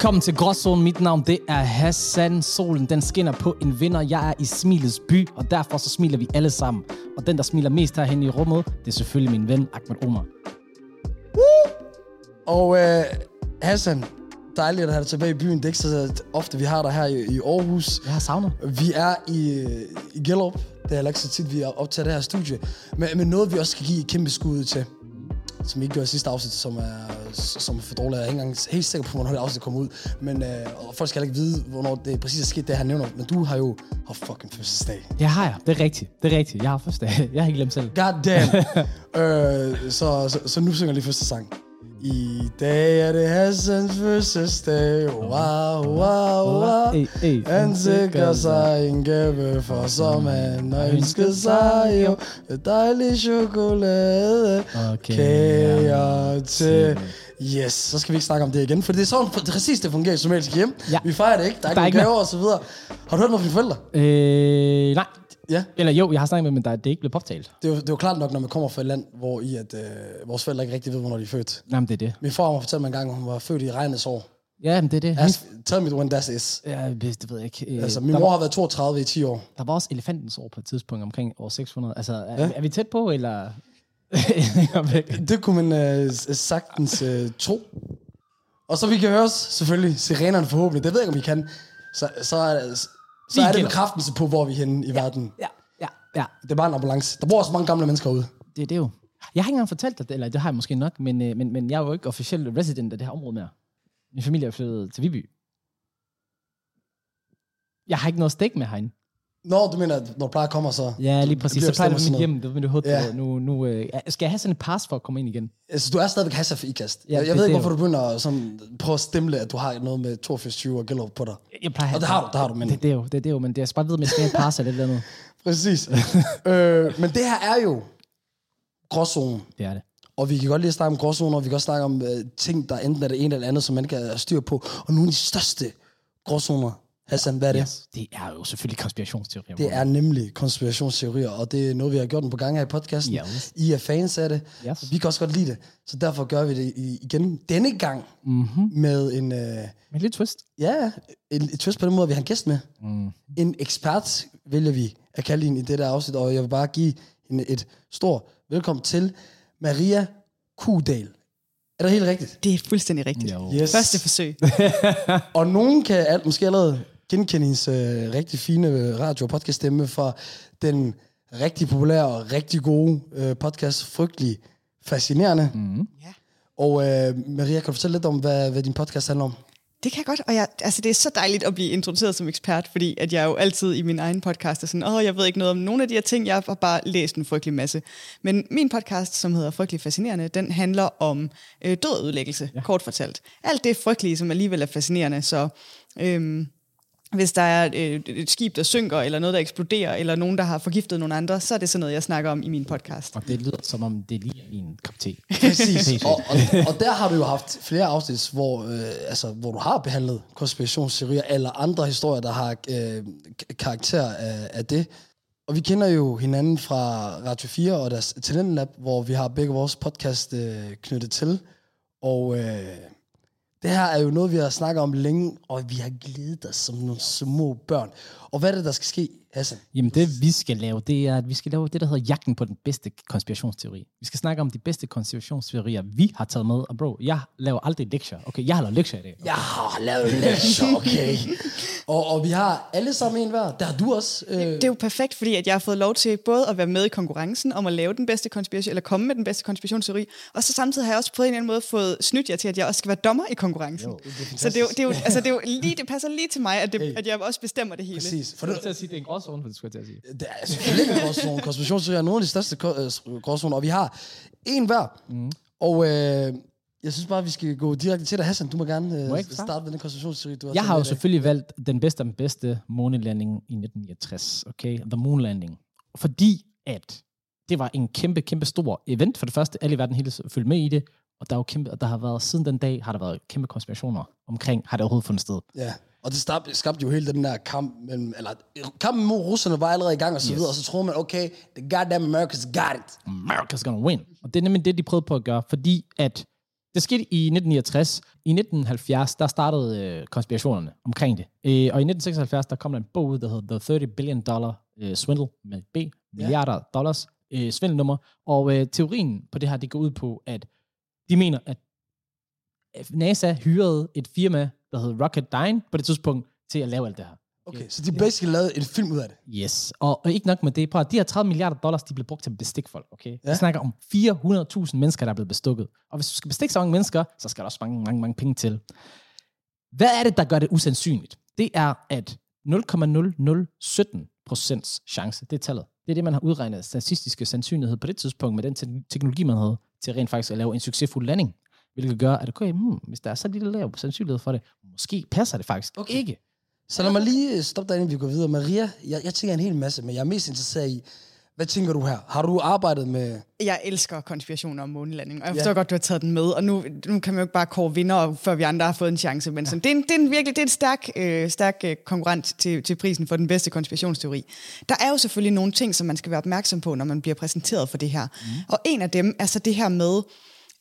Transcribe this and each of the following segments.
Velkommen til Gråzonen. Mit navn det er Hassan. Solen den skinner på en vinder. Jeg er i Smilets by, og derfor så smiler vi alle sammen. Og den, der smiler mest herhen i rummet, det er selvfølgelig min ven Ahmed Omar. Og øh, Hassan, dejligt at have dig tilbage i byen. Det er ikke så ofte, vi har dig her i, i Aarhus. Jeg har savnet. Vi er i, i Gellerup. Det er heller ikke så tit, vi er optaget det her studie. Men, men noget, vi også skal give et kæmpe skud til, som vi ikke gjorde i sidste afsnit, som er, som er for dårligt. Jeg er ikke engang helt sikker på, hvornår det afsnit kommer ud. Men øh, og folk skal heller ikke vide, hvornår det præcis er sket, det han nævner. Men du har jo haft fucking fødselsdag. Det har jeg. Det er rigtigt. Det er rigtigt. Jeg har første Jeg har ikke glemt selv. God damn. øh, så, så, så nu synger jeg lige første sang. I dag er det Hassans fødselsdag. Wow, wow, wow. Han sikrer sig en gave for, som han har ønsket sig. Jo, et dejligt chokolade. Okay, Kager til. Yes, så skal vi ikke snakke om det igen, for det er sådan det præcis, det fungerer i somalisk hjem. Ja. Vi fejrer det ikke, der er Der er nogen ikke gaver og så videre. Har du hørt noget fra dine forældre? Øh, nej. Ja. Eller jo, jeg har snakket med men der, det er ikke blevet påtalt. Det er, jo, det er jo klart nok, når man kommer fra et land, hvor i at, øh, vores forældre ikke rigtig ved, hvornår de er født. Jamen, det er det. Min far har fortalt mig en gang, at hun var født i regnets år. Ja, men det er det. Ask, tell me when that is. Ja, det ved jeg ikke. Øh, Altså, min der, mor var, har været 32 i 10 år. der var også elefantens år på et tidspunkt omkring år 600. Altså, er, ja. er vi tæt på, eller... Det kunne man øh, sagtens øh, tro. Og så vi kan høre os, selvfølgelig, sirenerne forhåbentlig. Det ved jeg ikke, om vi kan. Så, så er, det- så er det bekræftelse på, hvor vi er henne i verden. ja, ja, ja. Det er bare en ambulance. Der bor også mange gamle mennesker ude. Det er det jo. Jeg har ikke engang fortalt dig det, eller det har jeg måske nok, men, øh, men, men jeg er jo ikke officielt resident af det her område mere. Min familie er flyttet til Viby. Jeg har ikke noget stik med herinde. Nå, du mener, at når du plejer at komme, og så... Ja, lige det præcis. Så plejer det mit sådan hjem, det vil du hovedet Ja. nu, nu øh, Skal jeg have sådan en pass for at komme ind igen? Altså, du er stadigvæk hasser for ikast. Ja, jeg, jeg det- ved ikke, det er hvorfor du begynder at sådan, prøve at stemle, at du har noget med 82 og Gellerup på dig. Jeg plejer at Og det har du, det har du, men... Det, det, er jo, det, er det jo, men det, skal bare vide, om jeg skal have pass eller et eller andet. Præcis. øh, men det her er jo gråzonen. Det er det. Og vi kan godt lide at snakke om gråzoner, og vi kan også snakke om øh, ting, der enten er det ene eller andet, som man ikke har styr på. Og nogle af de største gråzoner, Hassan, hvad er det? Yes. Det er jo selvfølgelig konspirationsteorier. Det er nemlig konspirationsteorier, og det er noget, vi har gjort den på gang her i podcasten. Yes. I er fans af det. Yes. Vi kan også godt lide det, så derfor gør vi det igen denne gang Mm-hmm. med en, øh, Men lidt twist. ja, en, et twist på den måde, vi har en gæst med. Mm. En ekspert vælger vi at kalde hende i det der afsnit, og jeg vil bare give hende et stort velkommen til Maria Kudal. Er det helt rigtigt? Det er fuldstændig rigtigt. Jo. Yes. Første forsøg. Og nogen kan alt, måske allerede genkende hendes øh, rigtig fine øh, radio- og podcaststemme fra den rigtig populære og rigtig gode øh, podcast, Frygtelig Fascinerende. Mm. Ja. Og øh, Maria, kan du fortælle lidt om, hvad, hvad din podcast handler om? Det kan jeg godt, og jeg, altså det er så dejligt at blive introduceret som ekspert, fordi at jeg jo altid i min egen podcast er sådan, åh, jeg ved ikke noget om nogle af de her ting, jeg har bare læst en frygtelig masse. Men min podcast, som hedder Frygtelig Fascinerende, den handler om øh, død og ødelæggelse, ja. kort fortalt. Alt det frygtelige, som alligevel er fascinerende, så... Øhm, hvis der er øh, et skib, der synker, eller noget, der eksploderer, eller nogen, der har forgiftet nogle andre, så er det sådan noget, jeg snakker om i min podcast. Og det lyder som om, det lige er min kop te. Præcis. og, og, og der har du jo haft flere afsnit, hvor, øh, altså, hvor du har behandlet konspirationsteorier eller andre historier, der har øh, karakter af, af det. Og vi kender jo hinanden fra Radio 4 og deres Talentlab, hvor vi har begge vores podcast øh, knyttet til. Og øh, det her er jo noget, vi har snakket om længe, og vi har glædet os som nogle små børn. Og hvad er det, der skal ske, Hassan? Jamen det vi skal lave, det er, at vi skal lave det, der hedder jagten på den bedste konspirationsteori. Vi skal snakke om de bedste konspirationsteorier, vi har taget med. Og bro, jeg laver aldrig lektier. Okay, jeg har lavet lektier i dag. Jeg har lavet lektier, okay. og, og vi har alle sammen en hver. Der har du også. Øh, Det er jo perfekt, fordi at jeg har fået lov til både at være med i konkurrencen om at lave den bedste konspiration, eller komme med den bedste konspirationsteori, og så samtidig har jeg også på en eller anden måde fået snydt jer til, at jeg også skal være dommer i konkurrencen. Jo, det er så det er jo, det er jo, altså det er jo lige, det passer lige til mig, at, det, Hey. at jeg også bestemmer det hele. præcis. For det, til at sige, det er en gråzone, for det skulle jeg til at sige. det er selvfølgelig også nogle konspirationsteorier. Nogle af de største ko- øh, gråzoner. Og vi har en hver. Mm. Og øh, jeg synes bare, vi skal gå direkte til dig. Hassan, du må gerne Må øh, ikke starte? med den konspirationsteori, du har Jeg har jo selvfølgelig valgt den bedste af den bedste månelanding i 1969, okay? The Moon Landing. Fordi at det var en kæmpe, kæmpe stor event. For det første, alle i verden hele følge med i det. Og der, er jo kæmpe, og der har været, siden den dag, har der været kæmpe konspirationer omkring, har det overhovedet fundet sted. Ja. Og det skabte, skabte jo hele den der kamp mellem, eller kampen mod russerne var allerede i gang og så Yes. videre, og så troede man, okay, the goddamn Americans got it. America's gonna win. Og det er nemlig det, de prøvede på at gøre, fordi at Det skete i 1969. I 1970, der startede øh, konspirationerne omkring det. Øh, og i 1976, der kom der en bog ud, der hedder The 30 Billion Dollar øh, Swindle med B, milliarder ja. dollars øh, svindelnummer. Og øh, teorien på det her, det går ud på, at de mener, at NASA hyrede et firma, der hed Rocketdyne på det tidspunkt, til at lave alt det her. Okay, så de basically lavede en film ud af det. Yes, og, og ikke nok med det. Prøv, at de her 30 milliarder dollars, de blev brugt til at bestikke folk, okay? Ja. Vi snakker om 400.000 mennesker, der er blevet bestukket. Og hvis du skal bestikke så mange mennesker, så skal der også mange, mange, mange penge til. Hvad er det, der gør det usandsynligt? Det er, at 0,0017 procents chance, det er tallet. Det er det, man har udregnet statistiske sandsynlighed på det tidspunkt med den te- teknologi, man havde til rent faktisk at lave en succesfuld landing. Hvilket gør, at okay, hmm, hvis der er så lille lav sandsynlighed for det, måske passer det faktisk okay. ikke. Så lad mig lige stoppe dig, inden vi går videre. Maria, jeg, jeg tænker en hel masse, men jeg er mest interesseret i, hvad tænker du her? Har du arbejdet med... Jeg elsker konspirationer om månelanding, og jeg forstår ja. godt, du har taget den med. Og nu, nu kan man jo ikke bare kåre vinder, før vi andre har fået en chance. Men sådan, det, er en, det er en virkelig det er en stærk, øh, stærk øh, konkurrent til, til prisen for den bedste konspirationsteori. Der er jo selvfølgelig nogle ting, som man skal være opmærksom på, når man bliver præsenteret for det her. Mm. Og en af dem er så det her med,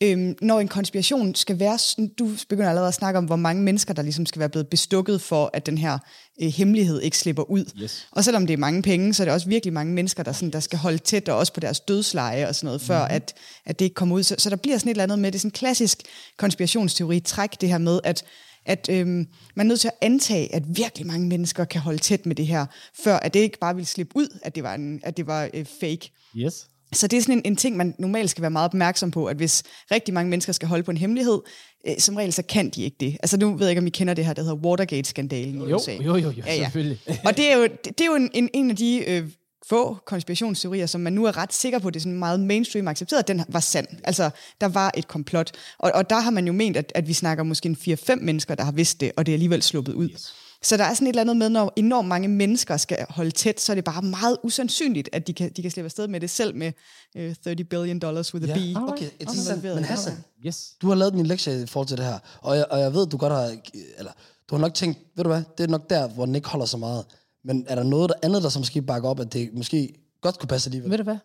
Øhm, når en konspiration skal være, du begynder allerede at snakke om, hvor mange mennesker, der ligesom skal være blevet bestukket for, at den her øh, hemmelighed ikke slipper ud. Yes. Og selvom det er mange penge, så er det også virkelig mange mennesker, der, sådan, der skal holde tæt, og også på deres dødsleje og sådan noget, før mm-hmm. at, at det ikke kommer ud. Så, så der bliver sådan et eller andet med, det er sådan en klassisk konspirationsteori træk, det her med, at at øhm, man er nødt til at antage, at virkelig mange mennesker kan holde tæt med det her, før at det ikke bare vil slippe ud, at det var, en, at det var øh, fake. Yes. Så det er sådan en, en ting, man normalt skal være meget opmærksom på, at hvis rigtig mange mennesker skal holde på en hemmelighed, øh, som regel så kan de ikke det. Altså nu ved jeg ikke, om I kender det her, der hedder Watergate-skandalen i jo, USA. Jo, jo, jo, ja, ja. selvfølgelig. Og det er jo, det, det er jo en, en, en af de øh, få konspirationsteorier, som man nu er ret sikker på, det er sådan meget mainstream accepteret, at den var sand. Altså, der var et komplot. Og, og der har man jo ment, at, at vi snakker måske en 4-5 mennesker, der har vidst det, og det er alligevel sluppet ud. Yes. Så der er sådan et eller andet med, når enormt mange mennesker skal holde tæt, så er det bare meget usandsynligt, at de kan, de kan slippe afsted med det selv med uh, øh, 30 billion dollars with a ja, B. Okay, interessant. Men Hassan, yes. du har lavet min lektie i forhold til det her, og jeg, og jeg ved, du godt har, eller du har nok tænkt, ved du hvad, det er nok der, hvor den ikke holder så meget. Men er der noget der andet, der så måske bakker op, at det måske godt kunne passe alligevel? Ved du hvad?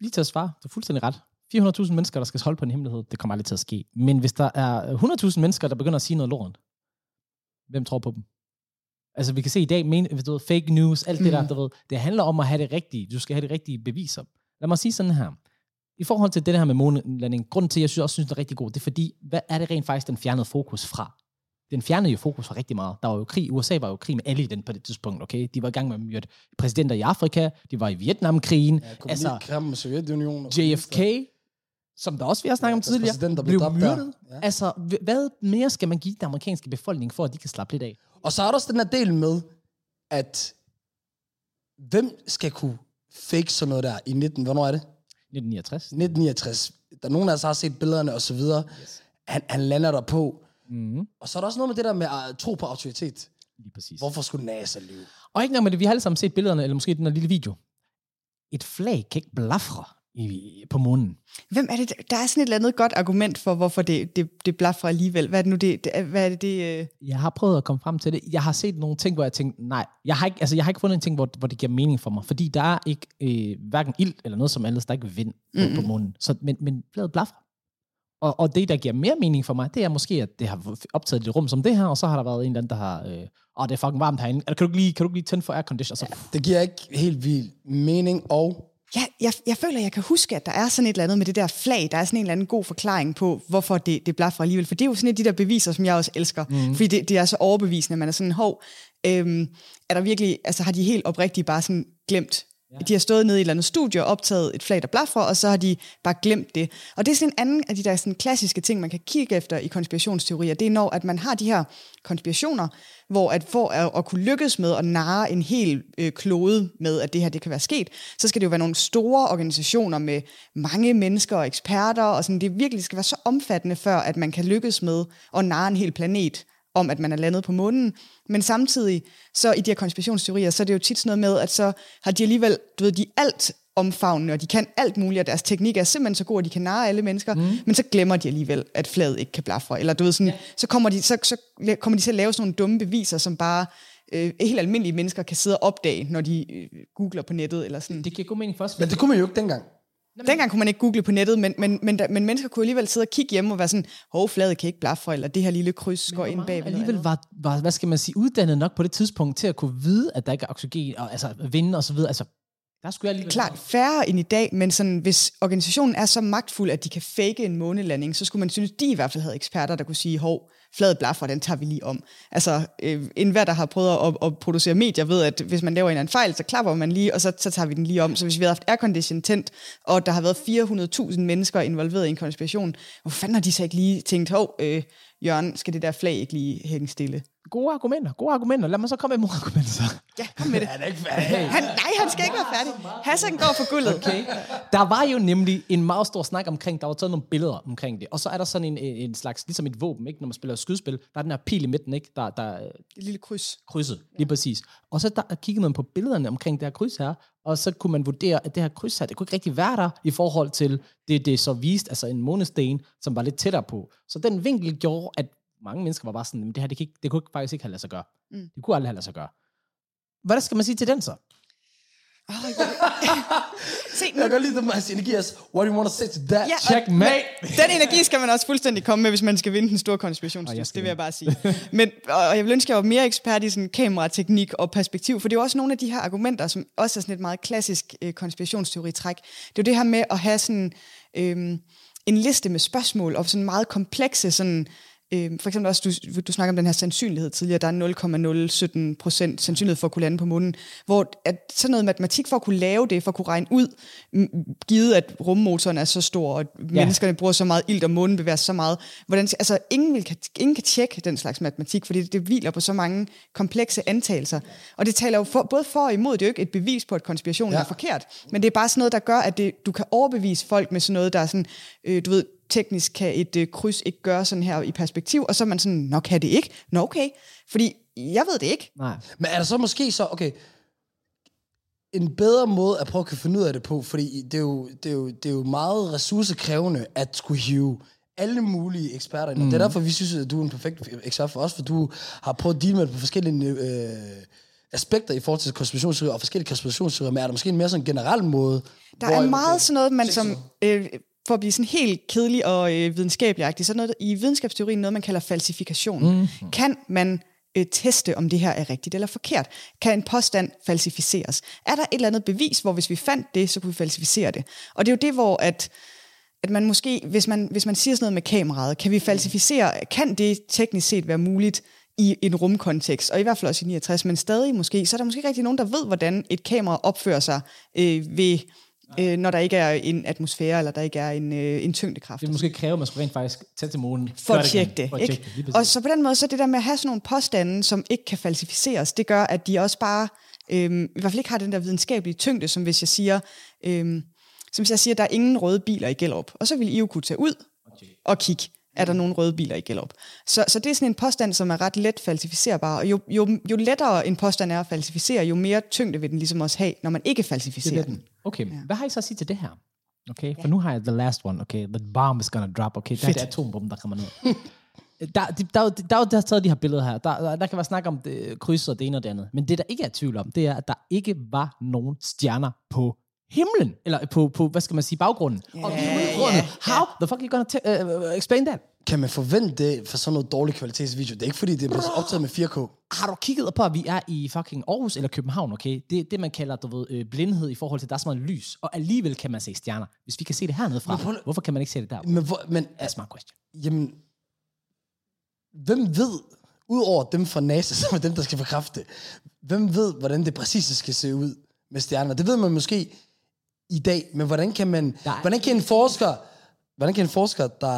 Lige til at svare. Du er fuldstændig ret. 400.000 mennesker, der skal holde på en hemmelighed, det kommer aldrig til at ske. Men hvis der er 100.000 mennesker, der begynder at sige noget lort, hvem tror på dem? Altså, vi kan se i dag, men, du ved, fake news, alt det mm. der, du ved, det handler om at have det rigtige. Du skal have det rigtige beviser. Lad mig sige sådan her. I forhold til det her med månelanding, grunden til, at jeg synes, også synes, det er rigtig godt, det er fordi, hvad er det rent faktisk, den fjernede fokus fra? Den fjernede jo fokus fra rigtig meget. Der var jo krig, USA var jo krig med alle i den på det tidspunkt, okay? De var i gang med at myrde præsidenter i Afrika, de var i Vietnamkrigen, ja, altså, Sovjetunionen, JFK, som der også vi har snakket om tidligere, blev, blev myrdet. Ja. Altså, hvad mere skal man give den amerikanske befolkning, for at de kan slappe lidt af? Og så er der også den her del med, at hvem skal kunne fake sådan noget der i 19... Hvornår er det? 1969. 1969. Der er nogen af os, har set billederne og så videre. Yes. Han, han lander der på. Mm-hmm. Og så er der også noget med det der med at tro på autoritet. Lige præcis. Hvorfor skulle NASA lyve? Og ikke nok med det, vi har alle sammen set billederne, eller måske den her lille video. Et flag kan ikke blafre i, på månen. Hvem er det? Der er sådan et eller andet godt argument for, hvorfor det, det, det blaffer alligevel. Hvad er det nu? Det, det, hvad er det, det øh... Jeg har prøvet at komme frem til det. Jeg har set nogle ting, hvor jeg tænkte, nej, jeg har ikke, altså, jeg har ikke fundet en ting, hvor, hvor det giver mening for mig. Fordi der er ikke øh, hverken ild eller noget som ellers, der ikke vind på, mm-hmm. på månen. Så, men, men bladet blaffer. Og, og det, der giver mere mening for mig, det er måske, at det har optaget et rum som det her, og så har der været en eller anden, der har... Øh, åh, det er fucking varmt herinde. Eller kan du ikke lige, kan du ikke lige tænde for aircondition? Så, ja, det giver ikke helt vildt mening, og Ja, jeg, jeg føler, jeg kan huske, at der er sådan et eller andet med det der flag. Der er sådan en eller anden god forklaring på, hvorfor det, det blaffer alligevel. For det er jo sådan et af de der beviser, som jeg også elsker. Mm. Fordi det, det er så overbevisende, at man er sådan, hov, øhm, er der virkelig, altså har de helt oprigtigt bare sådan glemt Ja. De har stået nede i et eller andet studie og optaget et flag, der blaffer, og så har de bare glemt det. Og det er sådan en anden af de der sådan klassiske ting, man kan kigge efter i konspirationsteorier. Det er når, at man har de her konspirationer, hvor at for at, at kunne lykkes med at narre en hel øh, klode med, at det her det kan være sket, så skal det jo være nogle store organisationer med mange mennesker og eksperter, og sådan, det virkelig skal være så omfattende, før at man kan lykkes med at narre en hel planet om, at man er landet på månen. Men samtidig, så i de her konspirationsteorier, så er det jo tit sådan noget med, at så har de alligevel, du ved, de alt omfavnende, og de kan alt muligt, og deres teknik er simpelthen så god, at de kan narre alle mennesker, mm. men så glemmer de alligevel, at flaget ikke kan blafre. Eller du ved, sådan, ja. så, kommer de, så, så kommer de til at lave sådan nogle dumme beviser, som bare øh, helt almindelige mennesker kan sidde og opdage, når de øh, googler på nettet. Eller sådan. Det giver god mening for os. Men det kunne man jo ikke dengang. Dengang kunne man ikke google på nettet, men, men, men, men mennesker kunne alligevel sidde og kigge hjemme og være sådan, hov, fladet kan ikke blaffe, eller det her lille kryds går ind bag. alligevel var, var, hvad skal man sige, uddannet nok på det tidspunkt til at kunne vide, at der ikke er oxygen, og altså vinde og så videre. Altså, der skulle jeg alligevel... Klart færre end i dag, men sådan, hvis organisationen er så magtfuld, at de kan fake en månelanding, så skulle man synes, de i hvert fald havde eksperter, der kunne sige, hov, flad blaffer, den tager vi lige om. Altså, øh, enhver, der har prøvet at, at producere medier, ved, at hvis man laver en anden fejl, så klapper man lige, og så, så tager vi den lige om. Så hvis vi havde haft aircondition tændt, og der har været 400.000 mennesker involveret i en konspiration, hvor fanden har de så ikke lige tænkt, hov, øh, Jørgen, skal det der flag ikke lige hænge stille? Gode argumenter, gode argumenter. Lad mig så komme med argumenter så. Ja, kom med det. Han er ikke færdig. Han, nej, han skal ikke være færdig. Hassan går for guldet. Okay. Der var jo nemlig en meget stor snak omkring, der var taget nogle billeder omkring det, og så er der sådan en, en slags, ligesom et våben, ikke? når man spiller skydespil, der er den her pil i midten, ikke? der, der Et lille kryds. krydset, lige præcis. Og så der, kiggede man på billederne omkring det her kryds her, og så kunne man vurdere, at det her kryds her, det kunne ikke rigtig være der i forhold til det, det så viste, altså en månesten, som var lidt tættere på. Så den vinkel gjorde, at mange mennesker var bare sådan, "Jamen, det her, det, kan ikke, det kunne faktisk ikke have lade sig gøre. Mm. Det kunne aldrig have lade sig gøre. Hvad skal man sige til den så? Oh, Se, nu, Jeg kan lide, at Mads energias. What do you want to say to that? Ja, og- Checkmate! Den energi skal man også fuldstændig komme med, hvis man skal vinde den store konspirationslyst, skal det vil jeg bare sige. Men, og jeg vil ønske, at jeg var mere ekspert i sådan kamerateknik og perspektiv, for det er jo også nogle af de her argumenter, som også er sådan et meget klassisk øh, konspirationsteoritræk. Det er jo det her med at have sådan øh, en liste med spørgsmål og sådan meget komplekse sådan Øh, for eksempel også, du, du snakker om den her sandsynlighed tidligere, der er 0,017 procent sandsynlighed for at kunne lande på månen, hvor at sådan noget matematik for at kunne lave det, for at kunne regne ud, givet at rummotoren er så stor, og ja. menneskerne bruger så meget ilt, og månen bevæger så meget, hvordan, altså ingen, vil, kan, ingen kan tjekke den slags matematik, fordi det, det hviler på så mange komplekse antagelser. Og det taler jo for, både for og imod, det er jo ikke et bevis på, at konspirationen. Ja. er forkert, men det er bare sådan noget, der gør, at det, du kan overbevise folk med sådan noget, der er sådan, øh, du ved, teknisk kan et øh, kryds ikke gøre sådan her i perspektiv, og så er man sådan, nok kan det ikke. Nå okay, fordi jeg ved det ikke. Nej. Men er der så måske så, okay, en bedre måde at prøve at kunne finde ud af det på, fordi det er jo, det er jo, det er jo meget ressourcekrævende at skulle hive alle mulige eksperter ind. Mm. Og det er derfor, vi synes, at du er en perfekt ekspert for os, for du har prøvet at deale med det på forskellige øh, aspekter i forhold til konspirationsteorier og forskellige konspirationsteorier, men er der måske en mere sådan generel måde? Der er meget sådan noget, man som, øh, for at blive sådan helt kedelig og øh, videnskabelig så er noget i videnskabsteorien noget, man kalder falsifikation. Mm. Kan man øh, teste, om det her er rigtigt eller forkert? Kan en påstand falsificeres? Er der et eller andet bevis, hvor hvis vi fandt det, så kunne vi falsificere det? Og det er jo det, hvor at, at man måske, hvis man, hvis man siger sådan noget med kameraet, kan vi falsificere, kan det teknisk set være muligt i en rumkontekst, og i hvert fald også i 69, men stadig måske, så er der måske ikke rigtig nogen, der ved, hvordan et kamera opfører sig øh, ved, øh, når der ikke er en atmosfære, eller der ikke er en, øh, en tyngdekraft. Det måske kræve, at man skulle rent faktisk tage til månen. for at tjekke det. At ikke? tjekke det, og så på den måde, så det der med at have sådan nogle påstande, som ikke kan falsificeres, det gør, at de også bare, øhm, i hvert fald ikke har den der videnskabelige tyngde, som hvis jeg siger, øhm, som hvis jeg siger, at der er ingen røde biler i Gellerup, og så vil I jo kunne tage ud og kigge, er der nogle røde biler i Gellerup. Så, så det er sådan en påstand, som er ret let falsificerbar, og jo, jo, jo lettere en påstand er at falsificere, jo mere tyngde vil den ligesom også have, når man ikke falsificerer er den. Okay, ja. hvad har I så at sige til det her? Okay, for nu har jeg the last one, okay? The bomb is gonna drop, okay? Der er det atombomben, der kommer ned. der, der, der, der, der, der er taget de her billeder her. Der, der, der kan være snak om det, kryds og det ene og det andet. Men det, der ikke er tvivl om, det er, at der ikke var nogen stjerner på himlen. Eller på, på hvad skal man sige, baggrunden. Yeah, og ja, How the fuck are you gonna t- uh, explain that? Kan man forvente det for sådan noget dårlig kvalitetsvideo? Det er ikke fordi, det er blevet optaget med 4K. Har du kigget på, at vi er i fucking Aarhus eller København, okay? Det er det, man kalder, du ved, øh, blindhed i forhold til, at der er så meget lys. Og alligevel kan man se stjerner. Hvis vi kan se det hernede fra, prøv hvorfor kan man ikke se det der? Men, hvor, men That's my question. Jamen, hvem ved, udover dem fra NASA, som er dem, der skal bekræfte det, hvem ved, hvordan det præcis skal se ud med stjerner? Det ved man måske i dag, men hvordan kan man, er- hvordan kan en forsker, hvordan kan en forsker, der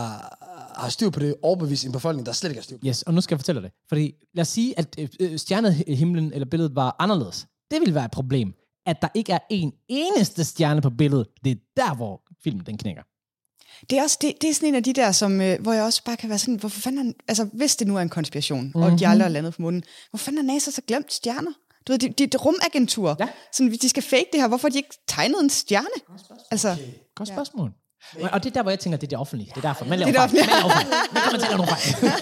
har styr på det, overbevise en befolkning, der slet ikke har styr på det? Yes, og nu skal jeg fortælle dig det. Fordi lad os sige, at øh, øh, stjernehimlen eller billedet var anderledes. Det vil være et problem, at der ikke er en eneste stjerne på billedet. Det er der, hvor filmen den knækker. Det er, også, det, det er sådan en af de der, som, øh, hvor jeg også bare kan være sådan, hvorfor fanden, altså hvis det nu er en konspiration, mm-hmm. og de aldrig er landet på månen, hvor fanden har NASA så glemt stjerner? Du ved, det de, de rumagentur, Ja. sådan, hvis de skal fake det her, hvorfor har de ikke tegnet en stjerne? Altså, Godt spørgsmål. Ja. Og det er der, hvor jeg tænker, det er det offentlige. Det er derfor. Man laver Det er det fejl. Man laver fejl. Man kommer til at lave nogle fejl.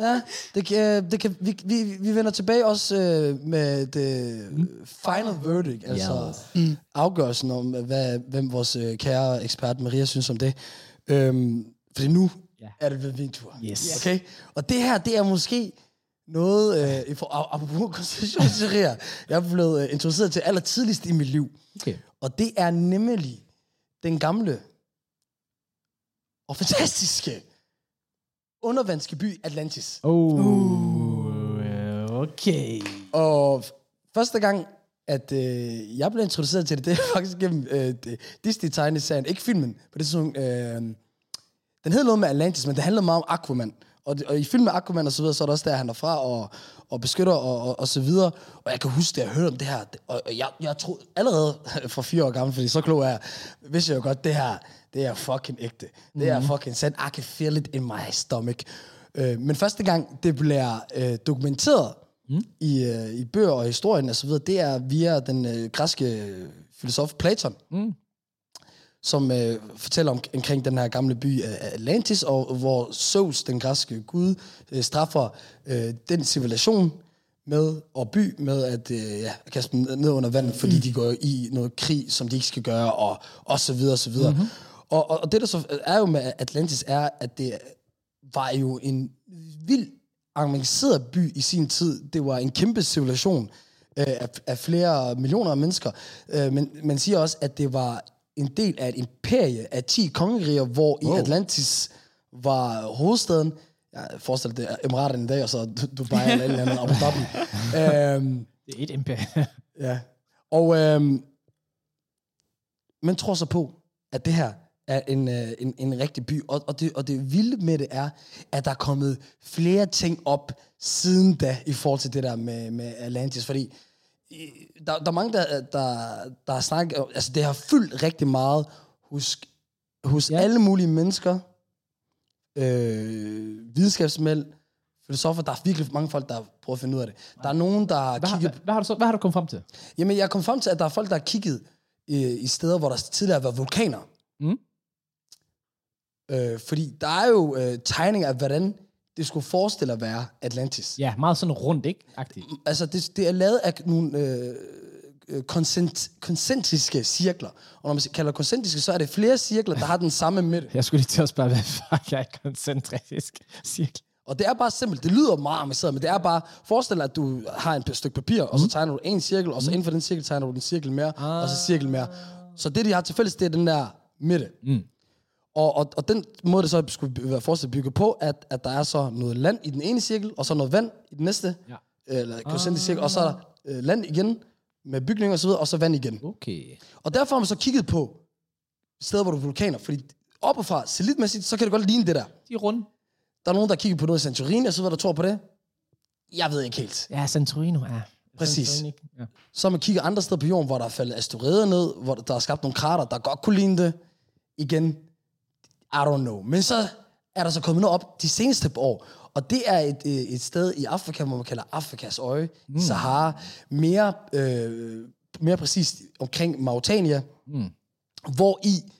ja, det, kan, det kan, vi, vi, vi vender tilbage også øh, med det final verdict, altså Yes. mm. afgørelsen om, hvad, hvem vores øh, kære ekspert Maria synes om det. Øhm, fordi nu Ja. er det ved min tur. Yes. Okay? Og det her, det er måske noget, øh, i for, ap- apropos konstitutionsteorier, jeg er blevet øh, introduceret til aller tidligst i mit liv. Okay. Og det er nemlig den gamle og fantastiske undervandske by Atlantis. Oh, okay. Og første gang, at øh, jeg blev introduceret til det, det er faktisk gennem øh, Disney-tegneserien, ikke filmen, på det tidspunkt. Øh, den hed noget med Atlantis, men det handlede meget om Aquaman. Og, det- og i filmen med Aquaman og så videre, så er det også der, han er fra og, og beskytter og, og, og så videre. Og jeg kan huske, da jeg hørte om det her, og og jeg, jeg troede allerede fra fire år gammel, fordi så klog er jeg, vidste jeg jo godt, det her, det er fucking ægte. Det er fucking sandt. I can feel it in my stomach. Øh, men første gang, det bliver øh, dokumenteret mm. i, øh, i bøger og historien og så videre, det er via den øh, græske filosof Platon. Mm som øh, fortæller om, omkring den her gamle by Atlantis, og hvor Zeus, den græske gud, øh, straffer øh, den civilisation med, og by med at øh, ja, kaste dem ned under vandet, fordi de går i noget krig, som de ikke skal gøre, og, og så videre, og så videre. Mm-hmm. Og, og, og det, der så er jo med Atlantis, er, at det var jo en vild avanceret by i sin tid. Det var en kæmpe civilisation øh, af, af flere millioner af mennesker. Øh, men man siger også, at det var en del af et imperie af 10 kongeriger, hvor wow. i Atlantis var hovedstaden. Jeg forestiller det er Emiraterne i dag, og så Dubai eller et eller andet, Abu Dhabi. øhm, Det er et imperium. Ja. Og øhm, man tror så på, at det her er en, øh, en, en rigtig by. Og, og, det, og det vilde med det er, at der er kommet flere ting op siden da, i forhold til det der med, med Atlantis. Fordi der, der er mange, der, der, der har snakket... Altså, det har fyldt rigtig meget hos, hos Ja. alle mulige mennesker. Øh, videnskabsmænd, filosofer. Der er virkelig mange folk, der har prøvet at finde ud af det. Der er nogen, der har Hvad, har, kigget... hvad, hvad, har du så, hvad har du kommet frem til? Jamen, jeg kom frem til, at der er folk, der har kigget i, i steder, hvor der tidligere har været vulkaner. Mm. Øh, fordi der er jo øh, tegninger af, hvordan det skulle forestille at være Atlantis. Ja, meget sådan rundt, ikke? Agtigt. Altså, det, det er lavet af nogle øh, øh, koncent, koncentriske cirkler. Og når man kalder koncentriske, så er det flere cirkler, der har den samme midte. Jeg skulle lige til at spørge, hvad fuck er koncentrisk cirkel? Og det er bare simpelt. Det lyder meget avanceret, men det er bare... Forestil dig, at du har en stykke papir, og så tegner du en cirkel, og så inden for den cirkel tegner du en cirkel mere, ah. og så cirkel mere. Så det, de har til fælles, det er den der midte. Mm. Og, og, og den måde, det så skulle være forestillet bygget på, at, at der er så noget land i den ene cirkel, og så noget vand i den næste, Ja. eller koncentrisk cirkel, og så er der øh, land igen, med bygninger og så videre, og så vand igen. Okay. Og derfor har man så kigget på steder, hvor der er vulkaner, fordi oppefra, satellitmæssigt, så kan det godt ligne det der. De er runde. Der er nogen, der kigger på noget i Santorini, og så videre, der tror på det. Jeg ved ikke helt. Ja, Santorino, ja. Præcis. Santorini, Ja. Så man kigger andre steder på jorden, hvor der er faldet asteroider ned, hvor der er skabt nogle krater, der godt kunne ligne det. Igen, I don't know. Men så er der så kommet noget op de seneste år, og det er et, øh, et sted i Afrika, hvor man kalder Afrikas øje, mm. Sahara, mere, øh, mere præcist omkring Mauritania, mm. hvor i,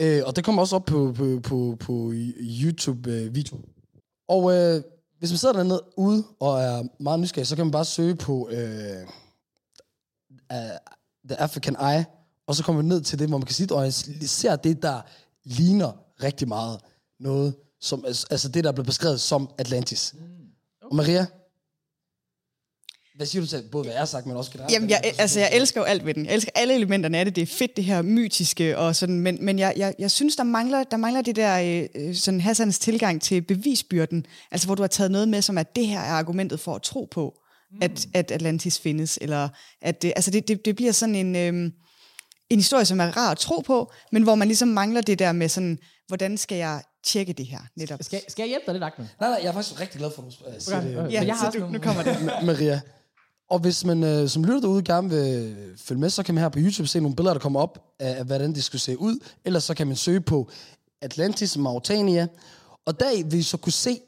øh, og det kommer også op på, på, på, på YouTube-video, og øh, hvis man sidder dernede ude og er meget nysgerrig, så kan man bare søge på øh, uh, The African Eye, og så kommer man ned til det, hvor man kan sige, og ser det, der ligner rigtig meget noget, som, altså det, der er blevet beskrevet som Atlantis. Og Maria, hvad siger du til både, hvad jeg har sagt, men også generelt? Jamen, jeg, altså, jeg elsker jo alt ved den. Jeg elsker alle elementerne af det. Det er fedt, det her mytiske og sådan. Men, men jeg, jeg, jeg synes, der mangler, der mangler det der øh, sådan Hassans tilgang til bevisbyrden. Altså, hvor du har taget noget med, som at det her er argumentet for at tro på, mm. at, at Atlantis findes. Eller at det, altså, det, det, det bliver sådan en, øh, en historie, som er rar at tro på, men hvor man ligesom mangler det der med sådan, hvordan skal jeg tjekke det her netop? Skal, skal jeg hjælpe dig lidt, Ahmed? Nej, nej, jeg er faktisk rigtig glad for, at du uh, siger Okay, det. Ja, jeg har så du, nogle- nu kommer det. Maria. Og hvis man øh, som lytter derude gerne vil følge med, så kan man her på YouTube se nogle billeder, der kommer op af, af hvordan det skulle se ud. Ellers så kan man søge på Atlantis, Mauritania. Og der vil I så kunne se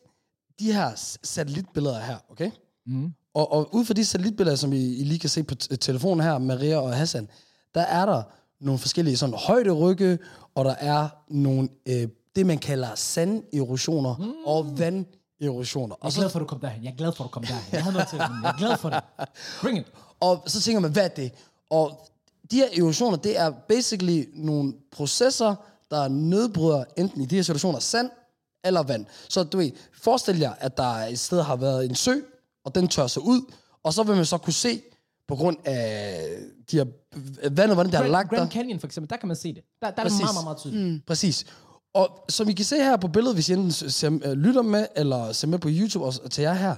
de her satellitbilleder her, okay? Mm. Og, og ud fra de satellitbilleder, som I, I lige kan se på t- telefonen her, Maria og Hassan, der er der nogle forskellige sådan højderygge, og der er nogle, øh, det man kalder sanderosioner mm. og vand erosioner. Jeg Og er så, glad for, at du kom derhen. Jeg er glad for, at du kom derhen. Jeg havde noget til, men jeg er glad for det. Bring it. og så tænker man, hvad er det? Og de her erosioner, det er basically nogle processer, der nedbryder enten i de her situationer sand eller vand. Så du ved, forestil jer, at der et sted har været en sø, og den tør sig ud, og så vil man så kunne se, på grund af de her vandet, hvordan det har lagt der. Grand Canyon for eksempel, der kan man se det. Der, der er det Præcis. meget, meget, meget tydeligt. Mm. Præcis. Og som I kan se her på billedet, hvis I enten ser, øh, lytter med, eller ser med på YouTube og, og til jer her,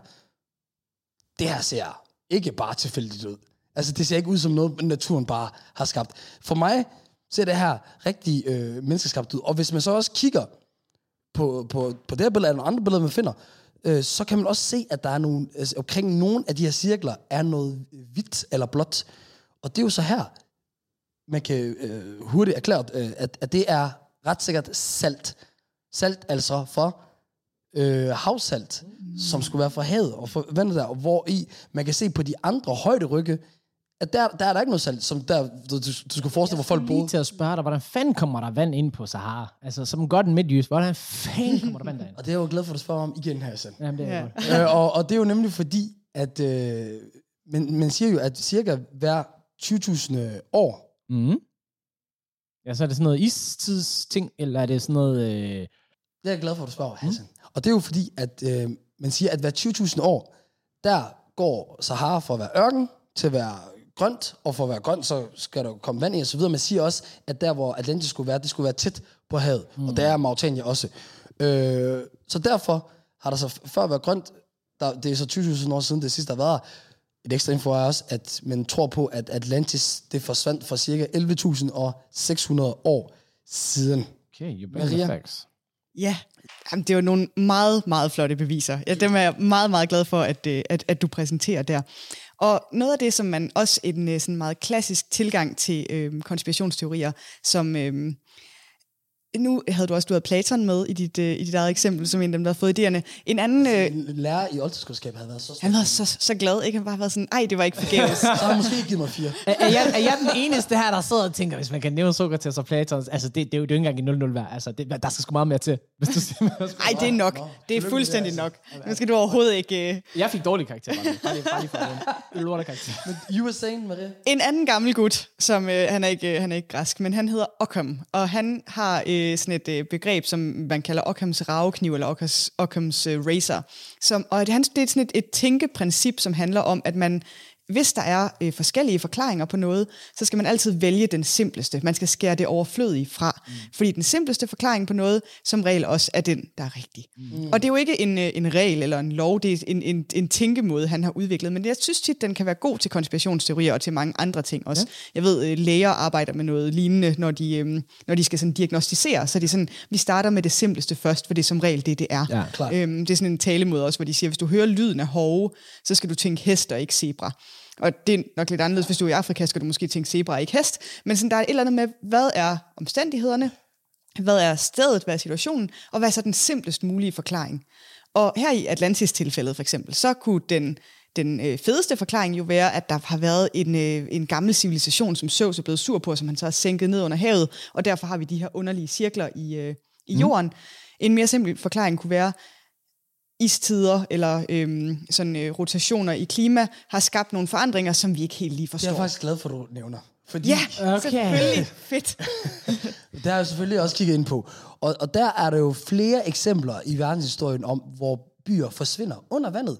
det her ser ikke bare tilfældigt ud. Altså, det ser ikke ud som noget, naturen bare har skabt. For mig ser det her rigtig øh, menneskeskabt ud. Og hvis man så også kigger på, på, på det her billede, eller andre billeder, man finder, øh, så kan man også se, at der er nogle, altså, omkring nogle af de her cirkler, er noget hvidt eller blåt. Og det er jo så her, man kan øh, hurtigt erklære, øh, at, at det er ret sikkert salt. Salt altså for øh, havsalt, mm. som skulle være fra havet og for vandet der, og hvor i man kan se på de andre højderygge, at der, der er der ikke noget salt, som der, du, du, du skulle forestille, hvor folk boede. til at spørge dig, hvordan fanden kommer der vand ind på Sahara? Altså, som godt en midtjysk, hvordan fanden kommer der vand derind? Og det er jeg jo glad for, at du spørger om igen her, Sand. Jamen, det er Ja. øh, og, og det er jo nemlig fordi, at øh, man, man siger jo, at cirka hver 20.000 år, Mm. Ja, så er det sådan noget istidsting, eller er det sådan noget... Øh... det er jeg glad for, at du spørger, Hassan. Mm. Og det er jo fordi, at øh, man siger, at hver 20.000 år, der går Sahara fra at være ørken til at være grønt, og for at være grønt, så skal der komme vand i, og så videre. Man siger også, at der, hvor Atlantis skulle være, det skulle være tæt på havet, mm. og der er Mauritania også. Øh, så derfor har der så før været grønt, der, det er så 20.000 år siden det sidste, der har været her. Et ekstra info er også, at man tror på, at Atlantis det forsvandt for cirka 11.600 år siden. Okay, you bring the Maria? facts. Ja, Jamen, det er jo nogle meget, meget flotte beviser. Ja, dem er jeg meget, meget glad for, at, øh, at, at du præsenterer der. Og noget af det, som man også en øh, sådan meget klassisk tilgang til øh, konspirationsteorier, som... Øh, nu havde du også du havde Platon med i dit, øh, i dit eget eksempel, som en af dem, der har fået idéerne. En anden... Øh, En lærer i oldtidskundskab havde været så stor. han var så, så glad, ikke? Han bare været sådan, ej, det var ikke forgæves. Så har han måske givet mig fire. Er, er, jeg, er jeg den eneste her, der sidder og tænker, hvis man kan nævne Sokrates og Platon, altså det, det, er jo, det er jo ikke engang i 0-0 værd. Altså, det, der skal sgu meget mere til, hvis du siger, Ej, det er nok. Nå, Det er fuldstændig det, nok. Nu skal du overhovedet ikke... Øh, Jeg fik dårlig karakter, bare lige. Bare lige, bare lige for en lorte karakter. You were saying, Maria? En anden gammel gut, som øh, han, er ikke, øh, han er ikke græsk, men han hedder Occam, og han har øh, sådan et øh, begreb, som man kalder Occams ravekniv, eller Occams, Occams øh, razor. Som, og det, han, det er sådan et, et tænkeprincip, som handler om, at man hvis der er øh, forskellige forklaringer på noget, så skal man altid vælge den simpleste. Man skal skære det overflødige fra. Mm. Fordi den simpleste forklaring på noget, som regel også er den, der er rigtig. Mm. Og det er jo ikke en, øh, en regel eller en lov, det er en, en, en tænkemåde, han har udviklet. Men jeg synes tit, den kan være god til konspirationsteorier og til mange andre ting også. Ja. Jeg ved, øh, læger arbejder med noget lignende, når de, øh, når de skal sådan diagnostisere. Så er det sådan, vi starter med det simpleste først, for det er som regel det, det er. Ja. Øhm, det er sådan en talemåde også, hvor de siger, hvis du hører lyden af hove, så skal du tænke hest og ikke zebra. Og det er nok lidt anderledes, hvis du er i Afrika, skal du måske tænke zebra ikke hest. Men sådan, der er et eller andet med, hvad er omstændighederne, hvad er stedet, hvad er situationen, og hvad er så den simplest mulige forklaring. Og her i Atlantis-tilfældet for eksempel, så kunne den, den øh, fedeste forklaring jo være, at der har været en, øh, en gammel civilisation, som Zeus er blevet sur på, som han så har sænket ned under havet, og derfor har vi de her underlige cirkler i, øh, i jorden. En mere simpel forklaring kunne være, istider eller øhm, sådan, øh, rotationer i klima har skabt nogle forandringer, som vi ikke helt lige Det er forstår. jeg faktisk glad for, at du nævner. Fordi Ja, Okay. selvfølgelig. Fedt. det har jeg selvfølgelig også kigget ind på. Og, og der er der jo flere eksempler i verdenshistorien om, hvor byer forsvinder under vandet.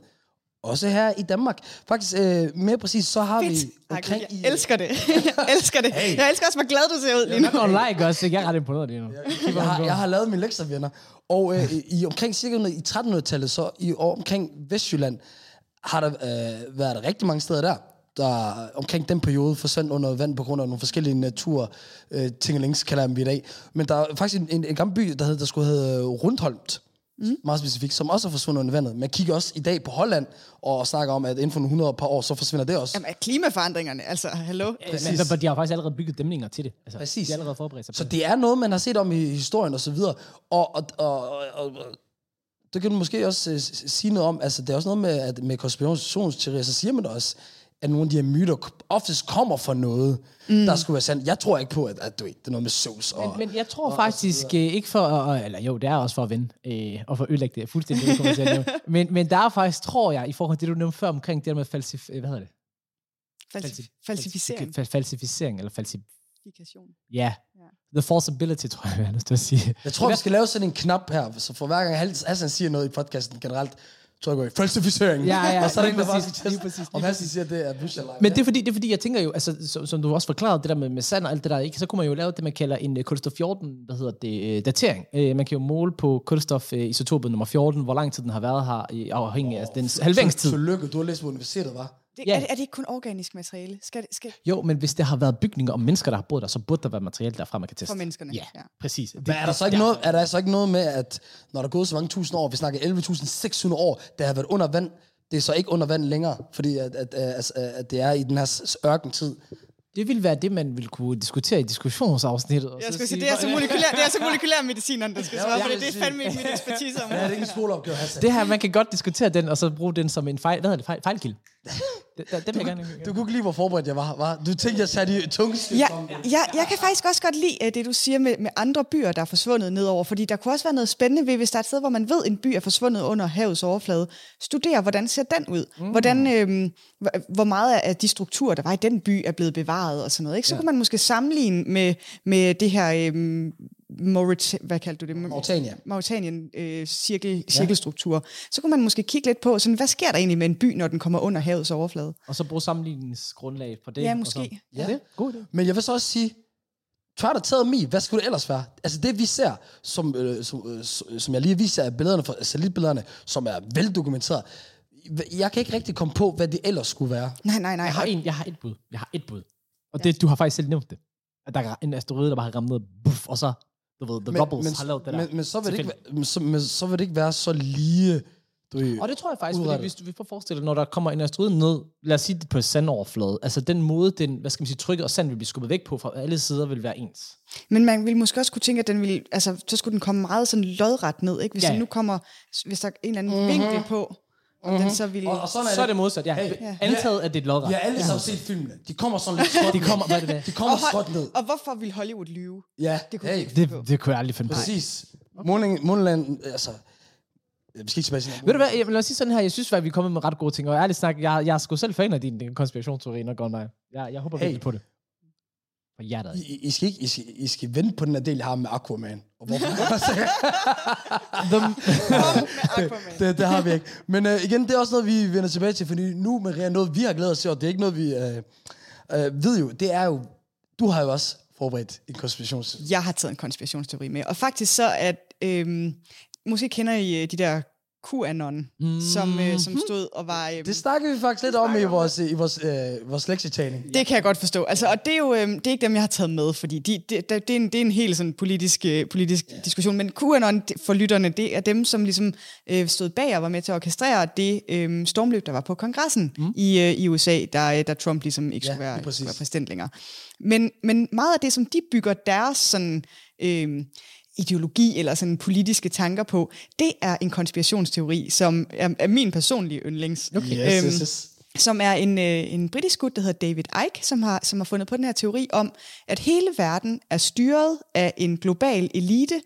Også her i Danmark. Faktisk øh, mere præcis, så har Fedt. vi omkring i... jeg elsker det. jeg elsker det. Hey. Jeg elsker også, hvor glad du ser ud lige nu. Og like også, ikke? jeg er ret imponeret lige nu. Jeg har, jeg har lavet mine lektier, venner. Og øh, i omkring cirka i 1300-tallet, så i og omkring Vestjylland, har der øh, været rigtig mange steder der, der omkring den periode forsvandt under vand på grund af nogle forskellige natur øh, tingelings, kalder jeg dem i dag. Men der er faktisk en, en, en gammel by, der, hed, der skulle hedde Rundholmt, mm. meget specifikt, som også er forsvundet under vandet. Man kigger også i dag på Holland og snakker om, at inden for nogle 100 par år, så forsvinder det også. Jamen, klimaforandringerne, altså, hallo? Men, men de har faktisk allerede bygget dæmninger til det. Altså, Præcis. De har allerede forberedt sig på Så det. det er noget, man har set om i historien og så videre. Og, og, og, og, og det kan du måske også uh, sige noget om. Altså, det er også noget med, at med konspirationsteorier, så siger man også, at nogle af de her myter oftest kommer fra noget, mm. der skulle være sandt. Jeg tror ikke på, at, at du ved, det er noget med Zeus. Og, Men, men jeg tror faktisk øh, ikke for, at, eller jo, det er også for at vinde, øh, og for at ødelægge det fuldstændig. ukommercielt nu. men, men der er faktisk, tror jeg, i forhold til det, du nævnte før omkring det der med falsif... øh, Hvad hedder det? Falsif- falsificering. Fal- falsificering, eller falsi... Falsifikation. Ja. The falsibility, tror jeg, jeg har lyst til at sige. jeg tror, vi skal lave sådan en knap her, så for hver gang Hassan siger noget i podcasten generelt, trykker vi falsificering. Ja, ja, og så er der lige ikke bare skal teste, om siger, at det er Bush eller Men det er, fordi, det er fordi, jeg tænker jo, altså, som, som du også forklarede, det der med, med sand og alt det der, ikke? så kunne man jo lave det, man kalder en uh, kulstof 14, hvad hedder det, uh, datering. Uh, man kan jo måle på kulstof uh, isotopet nummer 14, hvor lang tid den har været her, i afhængig af dens halveringstid. Tillykke, du har læst på universitetet, var? Det, Ja. er, det, er det ikke kun organisk materiale? Skal det, skal Jo, men hvis det har været bygninger og mennesker, der har boet der, så burde der være materiale derfra, man kan teste. for menneskerne? Ja, ja. præcis. Det, Men er der, så ikke noget, er der så ikke noget med, at når der er gået så mange tusind år, vi snakker 11.600 år, der har været under vand, det er så ikke under vand længere, fordi at, at, at, at, det er i den her ørkentid. det ville være det, man ville kunne diskutere i diskussionsafsnittet. og Jeg så skulle sige, det er så molekylær, det er så molekylær medicineren, der skal svare, ja, for det, ja, det er fandme ikke mit ekspertise om. Ja, det er ikke en skoleopgave, Hassan. Det her, man kan godt diskutere den, og så bruge den som en fejl, hvad hedder det, fejl, fejlkilde. Det, det, det vil jeg gerne. Du kunne ikke lige, hvor forberedt jeg var, var? Du tænkte, jeg satte i tungstift Ja, ja, jeg kan faktisk også godt lide uh, det, du siger med, med andre byer, der er forsvundet nedover, fordi der kunne også være noget spændende ved, hvis der er et sted, hvor man ved, en by er forsvundet under havets overflade. Studere, hvordan ser den ud? Mm. Hvordan, øhm, hvor- meget af de strukturer, der var i den by, er blevet bevaret og sådan noget. Ikke? Så ja. kunne man måske sammenligne med, med det her... Øhm, Maurit- hvad kaldte du det? Mauritania. Mauritanien øh, cirkel, cirkelstruktur. Så kunne man måske kigge lidt på, sådan, hvad sker der egentlig med en by, når den kommer under havets overflade? Og så bruge sammenligningsgrundlag for det. Ja, og måske. Så, Ja. Det, god idé. Men jeg vil så også sige, tør der taget mig, hvad skulle det ellers være? Altså det vi ser, som, øh, som, øh, som jeg lige viser af billederne, fra satellitbillederne, som er veldokumenteret, jeg kan ikke rigtig komme på, hvad det ellers skulle være. Nej, nej, nej. Jeg har, en, jeg har et bud. Jeg har et bud. Og det, du har faktisk selv nævnt det. At der er en asteroide, der bare har ramt ned, buff, og så, du ved, The Men, Rubbles men, har lavet det der. men, men, så vil det ikke, men, så, men så vil det ikke være så lige... Du, Og det tror jeg faktisk, fordi Udrettet. hvis du vi får forestille dig, når der kommer en asteroide ned, lad os sige det på sandoverflade, altså den måde, den, hvad skal man sige, trykket og sand vil blive skubbet væk på fra alle sider, vil være ens. Men man ville måske også kunne tænke, at den ville, altså, så skulle den komme meget sådan lodret ned, ikke? Hvis ja. den nu kommer, hvis der er en eller anden mm-hmm. vinkel på, om den så ville... og, og sådan er Så er det modsat, ja. Hey, ja. Antaget, at det er et lodret. Har alle sammen set filmene. De kommer sådan lidt skråt De kommer, hvad det der? De kommer og, skråt ned. og hvorfor ville Hollywood lyve? Ja, Det kunne hey. Det, det kunne jeg aldrig finde på. præcis. Månland, Månland, altså... Vi skal ikke tilbage til Ved du hvad, jeg, lad os sige sådan her, jeg synes, at vi er kommet med ret gode ting, og ærligt snak, jeg, jeg er sgu selv fan af din, din konspirationsteori, når går mig. Jeg, jeg håber Hey. virkelig på det. For hjertet. I, I, skal ikke, I, skal, I skal vente på den her del, jeg har med Aquaman. Og hvorfor? The, det, det har vi ikke. Men uh, igen, det er også noget, vi vender tilbage til, fordi nu, Maria, noget vi har glædet os til, og det er ikke noget, vi uh, uh, ved jo, det er jo, du har jo også forberedt en konspirations... Jeg har taget en konspirationsteori med. Og faktisk så, at øhm, måske kender I øh, de der QAnon, mm. som, øh, som stod og var... Øhm, Det snakker vi faktisk lidt om i vores, i vores, øh, vores lektietagning. Det kan jeg godt forstå. Altså, og det er jo øhm, det er ikke dem, jeg har taget med, fordi de, det, det, det, er en, det er en helt sådan politisk, øh, politisk yeah. diskussion. Men QAnon for lytterne, det er dem, som ligesom øh, stod bag og var med til at orkestrere det øh, stormløb, der var på kongressen mm. i, øh, i USA, der, øh, der Trump ligesom ikke Ja, skulle, være, præcis. skulle være præsident længere. Men, men meget af det, som de bygger deres sådan... Øh, ideologi eller sådan politiske tanker på, det er en konspirationsteori, som er, er min personlige yndlings. Okay. Yes, yes, yes. Som er en, øh, en britisk gut, der hedder David Icke, som har, som har fundet på den her teori om, at hele verden er styret af en global elite,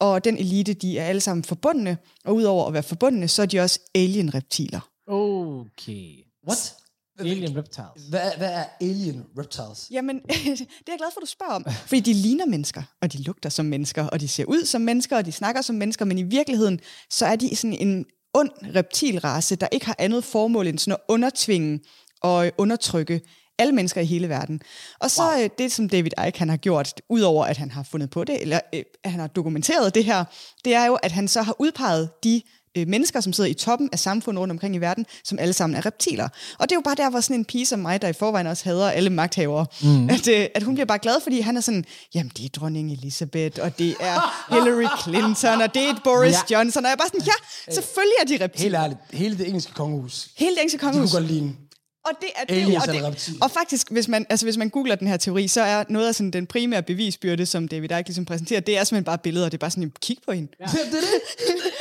og den elite, de er alle sammen forbundne, og udover at være forbundne, så er de også alien-reptiler. okay. What? Alien reptiles. Hvad er, hvad er alien reptiles? Jamen, det er jeg glad for, du spørger om. Fordi de ligner mennesker, og de lugter som mennesker, og de ser ud som mennesker, og de snakker som mennesker, men i virkeligheden, så er de sådan en ond reptilrace, der ikke har andet formål end sådan at undertvinge og undertrykke alle mennesker i hele verden. Og så wow. det, som David Icke han har gjort, udover at han har fundet på det, eller øh, at han har dokumenteret det her, det er jo, at han så har udpeget de øh, mennesker, som sidder i toppen af samfundet rundt omkring i verden, som alle sammen er reptiler. Og det er jo bare der, hvor sådan en pige som mig, der i forvejen også hader alle magthavere, mm. at, øh, at hun bliver bare glad, fordi han er sådan, jamen det er dronning Elisabeth, og det er Hillary Clinton, og det er Boris Ja. Johnson, og jeg er bare sådan, ja, selvfølgelig er de reptiler. Helt ærligt, hele det engelske kongehus, Hele det engelske de kunne kongehus. godt lide en. Og det er det, og, det, og faktisk, hvis man, altså, hvis man googler den her teori, så er noget af sådan, den primære bevisbyrde, som David Icke ligesom præsenterer, det er simpelthen bare billeder. Det er bare sådan, kig på hende. Ja. det er det.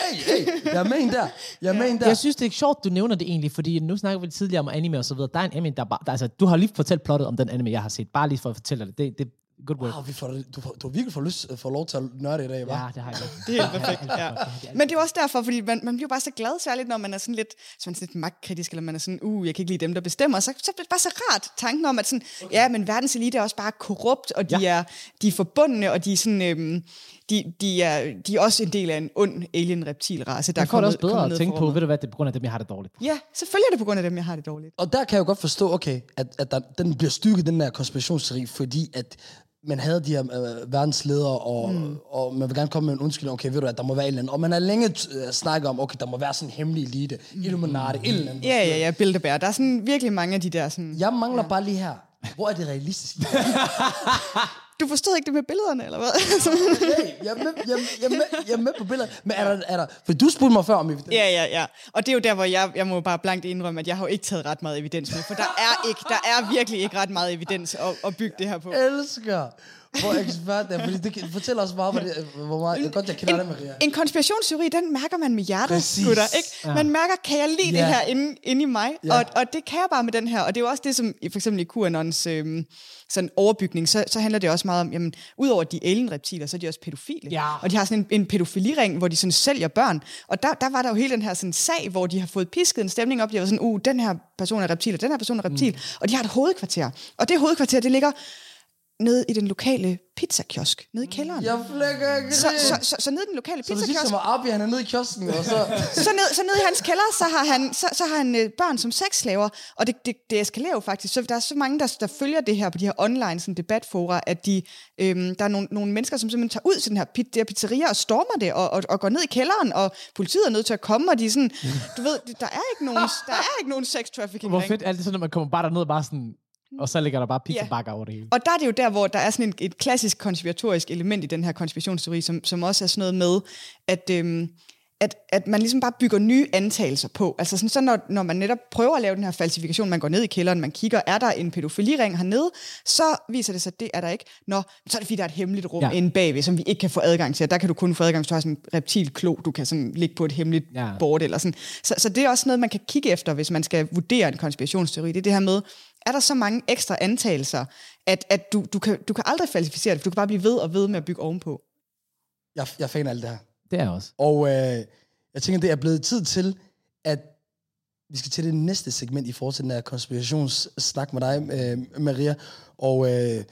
Hey, hey, jeg er med en der. Jeg er med en der. Jeg synes, det er sjovt, du nævner det egentlig, fordi nu snakker vi tidligere om anime og så videre. Der er en anime, der bare... Der, altså, du har lige fortalt plottet om den anime, jeg har set. Bare lige for at fortælle dig det. Det, det good work. Wow, vi får, du, får- du har virkelig fået, lyst, får lov til at nørde i dag, hva'? Ja, det har jeg. Det er helt perfekt, ja. Men det er også derfor, fordi man, man bliver bare så glad, særligt når man er sådan lidt, så man er sådan lidt magtkritisk, eller man er sådan, uh, jeg kan ikke lide dem, der bestemmer. Så, så bliver det bare så rart, tanken om, at sådan, okay. ja, men verdens elite er også bare korrupt, og de, Ja. er, de er forbundne, og de er sådan, øhm, de, de, er, de er også en del af en ond alien-reptilrace, der Der er får det også bedre at tænke på, ved du hvad, det er på grund af dem, jeg har det dårligt. Ja, selvfølgelig er det på grund af dem, jeg har det dårligt. Og der kan jeg jo godt forstå, okay, at, at der, den bliver styrket, den der konspirationsteori, fordi at man havde de her øh, verdensledere, og, mm. og man vil gerne komme med en undskyldning, okay, ved du hvad, der må være et eller andet. Og man har længe øh, snakket om, okay, der må være sådan en hemmelig elite, mm. Illuminati, et eller andet. Ja, ja, ja, Bilderberg. Der er sådan virkelig mange af de der sådan... Jeg mangler ja. bare lige her, hvor er det realistisk? Du forstod ikke det med billederne, eller hvad? hey, jeg, er med, jeg, jeg, er med, jeg er med på billedet. Men er der, er der, for du spurgte mig før om evidens. Ja, ja, ja. Og det er jo der, hvor jeg, jeg må bare blankt indrømme, at jeg har jo ikke taget ret meget evidens med, for der er, ikke, der er virkelig ikke ret meget evidens at, at bygge det her på. elsker, hvor ekspert er, fordi det kan- fortæller os bare, hvor, det, hvor meget, godt, jeg kender det, Maria. En konspirationsteori, den mærker man med hjertet, Præcis. gutter, ikke? Man mærker, kan jeg lide Ja. det her inde, inde i mig? Ja. Og, og det kan jeg bare med den her. Og det er jo også det, som i- for eksempel i QAnons øhm, sådan overbygning, så, så handler det også meget om, jamen, udover de alien-reptiler, så er de også pædofile. Ja. Og de har sådan en, en pædofiliring, hvor de sådan sælger børn. Og der, der var der jo hele den her sådan sag, hvor de har fået pisket en stemning op. De var sådan, uh, den her person er reptil, og den her person er reptil. Mm. Og de har et hovedkvarter. Og det hovedkvarter, det ligger nede i den lokale pizzakiosk, nede i kælderen. Jeg flækker ikke Så, så, så, så nede i den lokale Så du siger pizzakiosk, som at Abi, han er nede i kiosken, og så... så ned, så ned i hans kælder, så har han, så, så har han øh, børn som sexslaver, og det, det, det eskalerer jo faktisk. Så der er så mange, der, der følger det her på de her online sådan, debatfora, at de, øhm, der er nogle, nogle mennesker, som simpelthen tager ud til den her, pit, det her pizzeria og stormer det, og, og, og går ned i kælderen, og politiet er nødt til at komme, og de er sådan, du ved, der er ikke nogen, der er ikke nogen sex trafficking Hvor fedt er det sådan, at man kommer bare derned og bare sådan... Og så ligger der bare pizzabakker over det hele. Og der er det jo der, hvor der er sådan en, et klassisk konspiratorisk element i den her konspirationsteori, som, som også er sådan noget med, at, øhm, at, at man ligesom bare bygger nye antagelser på. Altså sådan, så når, når man netop prøver at lave den her falsifikation, man går ned i kælderen, man kigger, er der en pædofiliring hernede, så viser det sig, at det er der ikke. Nå, så er det fordi, der er et hemmeligt rum Ja. ja. inde bagved, som vi ikke kan få adgang til. Og der kan du kun få adgang, hvis du har sådan en reptilklo, du kan sådan ligge på et hemmeligt Ja. ja. board eller sådan. Så, så det er også noget, man kan kigge efter, hvis man skal vurdere en konspirationsteori. Det er det her med, er der så mange ekstra antagelser, at, at du, du, kan, du kan aldrig falsificere det, for du kan bare blive ved og ved med at bygge ovenpå. Jeg, jeg er fan af alt det her. Det er også. Og øh, jeg tænker, det er blevet tid til, at vi skal til det næste segment i forhold til den her konspirationssnak med dig, øh, Maria. Og øh,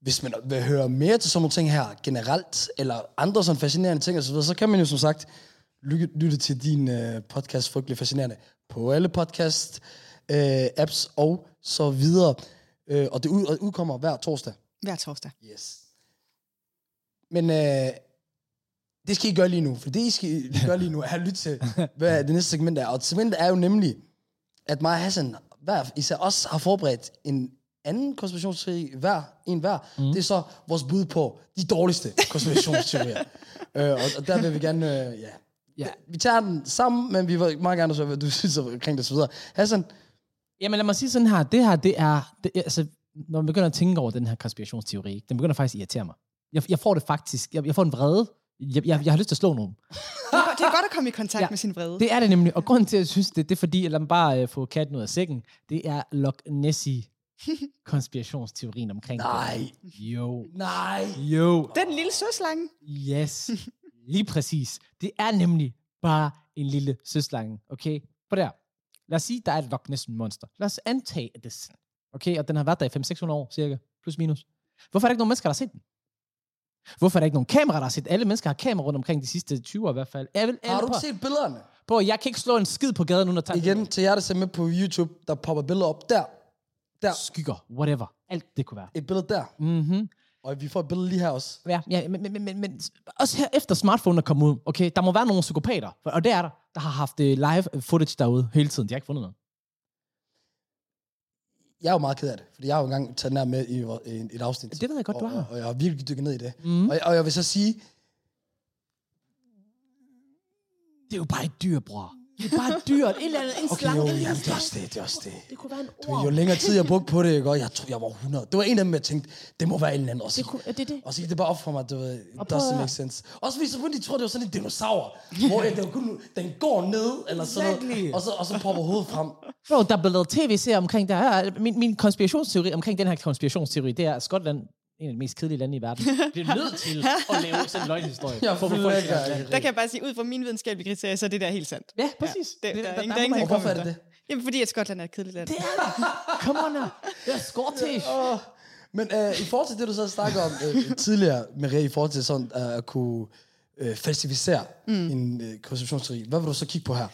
hvis man vil høre mere til sådan nogle ting her generelt, eller andre sådan fascinerende ting osv., så kan man jo som sagt lytte, lytte til din øh, podcast, Frygtelig Fascinerende, på alle podcast øh, apps og så videre. Øh, og det ud, og udkommer hver torsdag. Hver torsdag. Yes. Men øh, det skal I gøre lige nu, for det I skal gøre lige nu er at lytte til, hvad det næste segment er. Og segmentet er jo nemlig, at mig og Hassan hver især også har forberedt en anden konspirationsteori hver, en hver. Mm. Det er så vores bud på de dårligste konspirationsteorier. øh, og, og der vil vi gerne, øh, ja. Ja. Vi tager den sammen, men vi vil meget gerne høre, hvad du synes omkring det og så videre. Hassan, Jamen lad mig sige sådan her. Det her, det er... Det, altså, når man begynder at tænke over den her konspirationsteori, den begynder faktisk at irritere mig. Jeg, jeg får det faktisk... Jeg, jeg får en vrede. Jeg, jeg, jeg har lyst til at slå nogen. Det er, godt- det er godt at komme i kontakt Ja. ja. med sin vrede. Det er det nemlig. Og grunden til, at jeg synes det, det er fordi, at lad mig bare øh, få katten ud af sækken. Det er Loch Nessie konspirationsteorien omkring Nej. det. Jo. nej. Jo. Den lille søslange. Yes. Lige præcis. Det er nemlig bare en lille søslange, okay? På der. Lad os sige, der er et Loch Ness monster. Lad os antage, at det er sådan. Okay, og den har været der i 500-600 år, cirka. Plus minus. Hvorfor er der ikke nogen mennesker, der har set den? Hvorfor er der ikke nogen kamera, der har set Alle mennesker har kamera rundt omkring de sidste 20 år i hvert fald. Jeg vil, Har du ikke set billederne? På, jeg kan ikke slå en skid på gaden, uden at tage Igen, til jer, der ser med på YouTube, der popper billeder op der. Der. skygger, whatever. Alt det kunne være. Et billede der. Mhm. Og vi får et billede lige her også. Ja, ja men, men, men, men, men også her efter smartphone er kommet ud, okay, der må være nogle psykopater, og det er der, der har haft uh, live footage derude hele tiden. De har ikke fundet noget. Jeg er jo meget ked af det, fordi jeg har jo engang taget den her med i, i et afsnit. Det ved jeg godt, og, du har. Og, og jeg har virkelig dykket ned i det. Mhm. Og, jeg- og jeg vil så sige, Det er jo bare et dyr, bror. Det er bare dyrt. Et eller andet, en Okay, slange. jo, jamen, det er også det, det er også det. Det kunne være en Du ved, ord. jo længere tid jeg brugte på det, ikke? og jeg tror, jeg var 100. Det var en af dem, jeg tænkte, det må være en eller anden. Og så, Det kunne- er det det? Og så gik det bare op for mig, du ved, doesn't make sense. Også fordi selvfølgelig tror, det var sådan en dinosaur, hvor jeg, det var kun, den går ned, eller sådan noget, og så, og så popper hovedet frem. Bro, der blev lavet tv-serier omkring det her. Min, min konspirationsteori omkring den her konspirationsteori, det er, at Skotland en af de mest kedelige lande i verden, bliver nødt til at lave sådan en løgnhistorie. Jeg for at få folk. Der kan jeg bare sige, ud fra mine videnskabelige kriterier, så er det der helt sandt. Ja, præcis. Ja, det, Det- der, der- er ingen, der der er man- Og hvorfor er det det? Jamen, fordi at Skotland er et kedeligt land. Det er det. Come on now. Det er Scottish. Men øh, i forhold til det, du så snakker om øh, tidligere, Maria, i forhold til sådan øh, at kunne øh, falsificere mm. en øh, konceptionsteori, hvad vil du så kigge på her?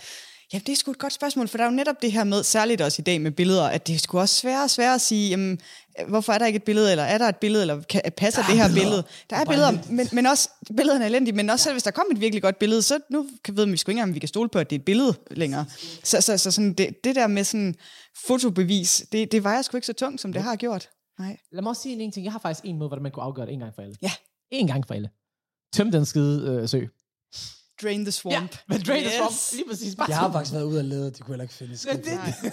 Ja, det er sgu et godt spørgsmål, for der er jo netop det her med, særligt også i dag med billeder, at det er sgu også sværere og sværere at sige, jamen, hvorfor er der ikke et billede, eller er der et billede, eller kan, passer er det her billeder. billede? Der er Bare billeder, lidt. men, men også, billederne er elendige, men også selv hvis der kommer et virkelig godt billede, så nu kan, ved vi sgu ikke engang, om vi kan stole på, at det er et billede længere. Så, så, så sådan det, det der med sådan fotobevis, det, det vejer sgu ikke så tungt, som det har gjort. Nej. Lad mig også sige en ting. Jeg har faktisk en måde, hvordan man kunne afgøre det en gang for alle. Ja. En gang for alle. Tøm den skide øh, sø. Drain the swamp. Ja, men drain yes. Yes. swamp. Lige præcis. Bare Jeg har faktisk været ude og lede, de kunne heller ikke finde skidt. det- Det,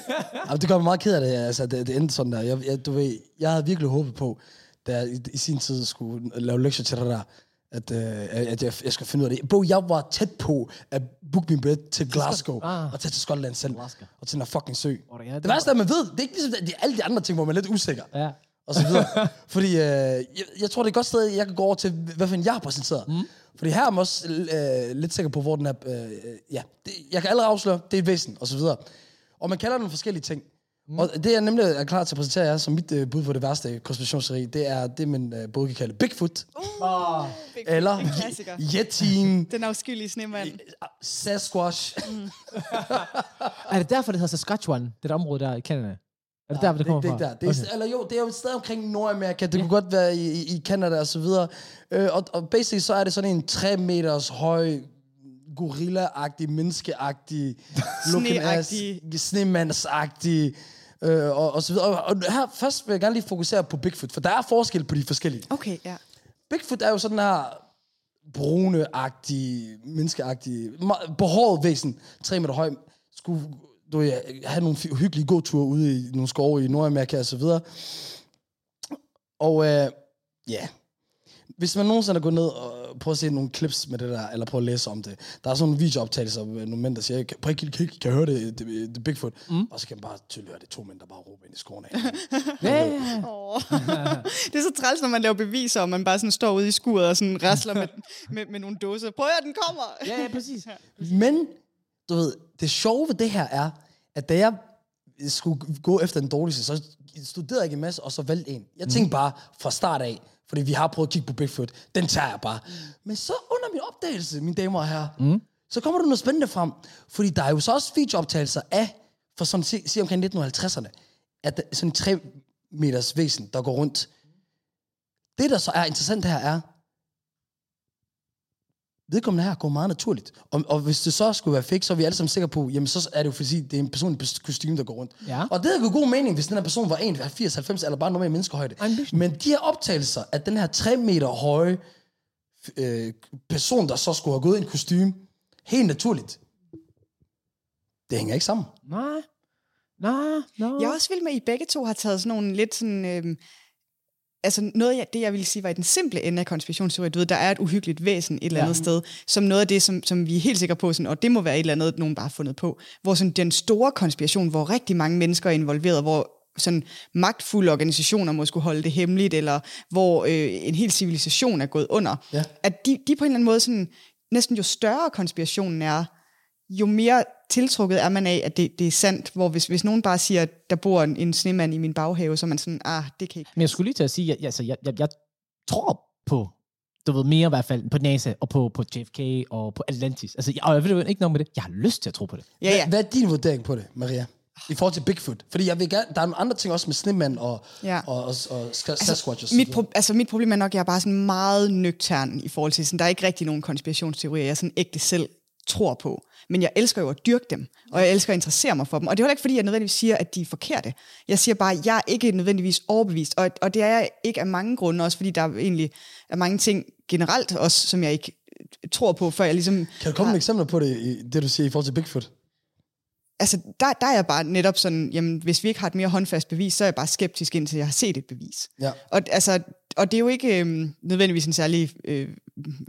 det. det gør mig meget ked af det, altså, det, det endte sådan der. Jeg, jeg, du ved, jeg havde virkelig håbet på, da jeg i, i sin tid skulle lave lektier til det der, at, øh, at jeg, jeg skulle finde ud af det. Bro, jeg var tæt på at booke min billet til Glasgow Ah. og tage til Skotland selv. Glasgow. Og til den her fucking sø. Hvor det er- det værste er, at man ved, det er ikke ligesom det, det er alle de andre ting, hvor man er lidt usikker. Ja. og så videre. Fordi øh, jeg, jeg tror, det er et godt sted, jeg kan gå over til, hvad for en jeg har præsenteret. Mm. Fordi her er jeg også øh, lidt sikker på, hvor den er... Øh, ja, det, jeg kan allerede afsløre, det er et væsen, og så videre. Og man kalder den forskellige ting. Mm. Og det, jeg nemlig er klar til at præsentere jer som mit øh, bud på det værste konspirationsteori, det er det, man øh, både kan kalde Bigfoot, Oh. eller. Yeti'en, Den afskyelige snemand. Sasquatch. Er det derfor, det hedder Saskatchewan? Det der område der i Canada? Er det der, det kommer det, det, fra? er der. Det er, okay. Eller jo, det er jo et sted omkring Nordamerika. Det kunne godt være i, i, i Canada og så videre. Øh, og, og basically så er det sådan en 3 meters høj gorilla-agtig, menneskeagtig, snemandsagtig, øh, og, og så videre. Og, og her først vil jeg gerne lige fokusere på Bigfoot, for der er forskel på de forskellige. Okay, ja. Bigfoot er jo sådan her brune-agtig, menneskeagtig, me- behåret væsen, 3 meter høj, skulle du ved, have nogle hyggelige gåture ude i nogle skove i Nordamerika og så videre. Og øh, ja, hvis man nogensinde er gået ned og prøver at se nogle clips med det der, eller prøve at læse om det, der er sådan nogle videooptagelser med nogle mænd, der siger, kan, kan, kan, kan, kan jeg høre det, det, det, Bigfoot? Mm. Og så kan man bare tydeligt høre, det to mænd, der bare råber ind i skoven af. Ja, ja. Oh. det er så træls, når man laver beviser, og man bare sådan står ude i skuret og sådan rasler med, med, med nogle dåser. Prøv at høre, den kommer! Ja, ja, præcis. Men, du ved, det sjove ved det her er, at da jeg skulle gå efter den dårligste, så studerede jeg ikke en masse, og så valgte en. Jeg tænkte bare fra start af, fordi vi har prøvet at kigge på Bigfoot, den tager jeg bare. Men så under min opdagelse, mine damer og herrer, mm. så kommer der noget spændende frem, fordi der er jo så også videooptagelser af, for sådan sig omkring 1950'erne, at sådan en 3 meters væsen, der går rundt. Det, der så er interessant her, er, vedkommende her går meget naturligt. Og, og hvis det så skulle være fake, så er vi alle sammen sikre på, jamen så er det jo fordi, det er en person i kostume, der går rundt. Ja. Og det havde jo god mening, hvis den her person var 1,80, 90 eller bare normal menneskehøjde. Men de her optagelser af den her 3 meter høje øh, person, der så skulle have gået i en kostume, helt naturligt, det hænger ikke sammen. Nej. Nej, no. Jeg er også vild med, at I begge to har taget sådan nogle lidt sådan... Øhm, altså noget af det, jeg ville sige, var i den simple ende af konspirationsteori. Du ved, der er et uhyggeligt væsen et eller andet Ja. sted, som noget af det, som, som vi er helt sikre på, sådan, og det må være et eller andet, nogen bare har fundet på. Hvor sådan den store konspiration, hvor rigtig mange mennesker er involveret, hvor sådan magtfulde organisationer må skulle holde det hemmeligt, eller hvor øh, en hel civilisation er gået under. Ja. At de, de på en eller anden måde, sådan, næsten jo større konspirationen er, jo mere tiltrukket er man af, at det, det er sandt. Hvor hvis, hvis nogen bare siger, at der bor en, en snemand i min baghave, så er man sådan, ah, det kan ikke. Men jeg skulle lige til at sige, at jeg, altså, jeg, jeg, jeg tror på, du ved, mere i hvert fald, på NASA og på, på JFK og på Atlantis. Altså, jeg, og jeg ved ikke noget med det. Jeg har lyst til at tro på det. Ja, ja. Hvad, er din vurdering på det, Maria? I forhold til Bigfoot? Fordi jeg vil gerne, der er nogle andre ting også med snemand og, Ja. og, og, og Sasquatch og så Mit, pro- altså, mit problem er nok, at jeg er bare sådan meget nøgtern i forhold til, sådan, der er ikke rigtig nogen konspirationsteorier, jeg sådan ægte selv tror på. Men jeg elsker jo at dyrke dem, og jeg elsker at interessere mig for dem. Og det er heller ikke, fordi jeg nødvendigvis siger, at de er forkerte. Jeg siger bare, at jeg er ikke nødvendigvis overbevist, og, og det er jeg ikke af mange grunde, også fordi der er egentlig er mange ting generelt også, som jeg ikke øh, tror på, før jeg ligesom... Kan du komme med eksempler på det, i, det du siger i forhold til Bigfoot? altså, der, der er jeg bare netop sådan, jamen, hvis vi ikke har et mere håndfast bevis, så er jeg bare skeptisk indtil jeg har set et bevis. Ja. Og, altså, og det er jo ikke øhm, nødvendigvis en særlig øh,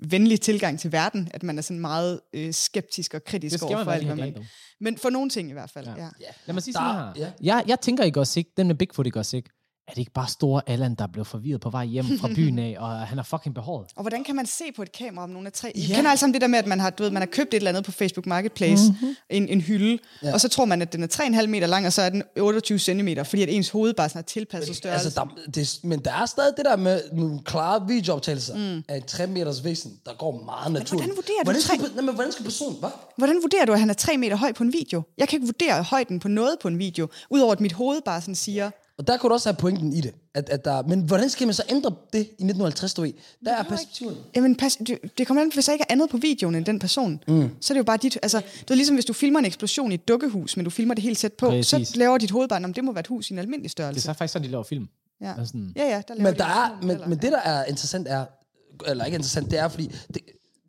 venlig tilgang til verden, at man er sådan meget øh, skeptisk og kritisk over for alt, hvad man... Men for nogle ting i hvert fald, Ja. ja. ja. Lad mig sige Der- sådan her. ja. Jeg, jeg tænker ikke også ikke, den med Bigfoot ikke også ikke, er det ikke bare store Allan, der blev forvirret på vej hjem fra byen af, og han er fucking behåret? Og hvordan kan man se på et kamera, om nogle er tre? I Ja. kender alle sammen det der med, at man har, du ved, man har købt et eller andet på Facebook Marketplace, mm-hmm. en, en hylde, Ja. og så tror man, at den er 3,5 meter lang, og så er den 28 cm, fordi at ens hoved bare sådan er tilpasset størrelse. Altså, der, det, men der er stadig det der med nogle klare videooptagelser mm. af et 3 meters væsen, der går meget naturligt. hvordan vurderer du hvordan skal, tre- nej, men hvordan skal personen, hvad? Hvordan vurderer du, at han er 3 meter høj på en video? Jeg kan ikke vurdere højden på noget på en video, udover at mit hoved bare sådan siger, Og der kunne du også have pointen i det. At, at der, men hvordan skal man så ændre det i 1950, du ved? Der er perspektivet. Jamen, pas, det, det kommer an, hvis der ikke er andet på videoen end den person, mm. så er det jo bare dit... Altså, det er ligesom, hvis du filmer en eksplosion i et dukkehus, men du filmer det helt tæt på, Præcis. så laver dit hoved bare, om det må være et hus i en almindelig Det er størrelse. så faktisk sådan, de laver film. Ja. Sådan, ja, ja, der laver Men, de der er, sådan men, modeller, men det, der er interessant, er... Eller ikke interessant, det er, fordi... Det,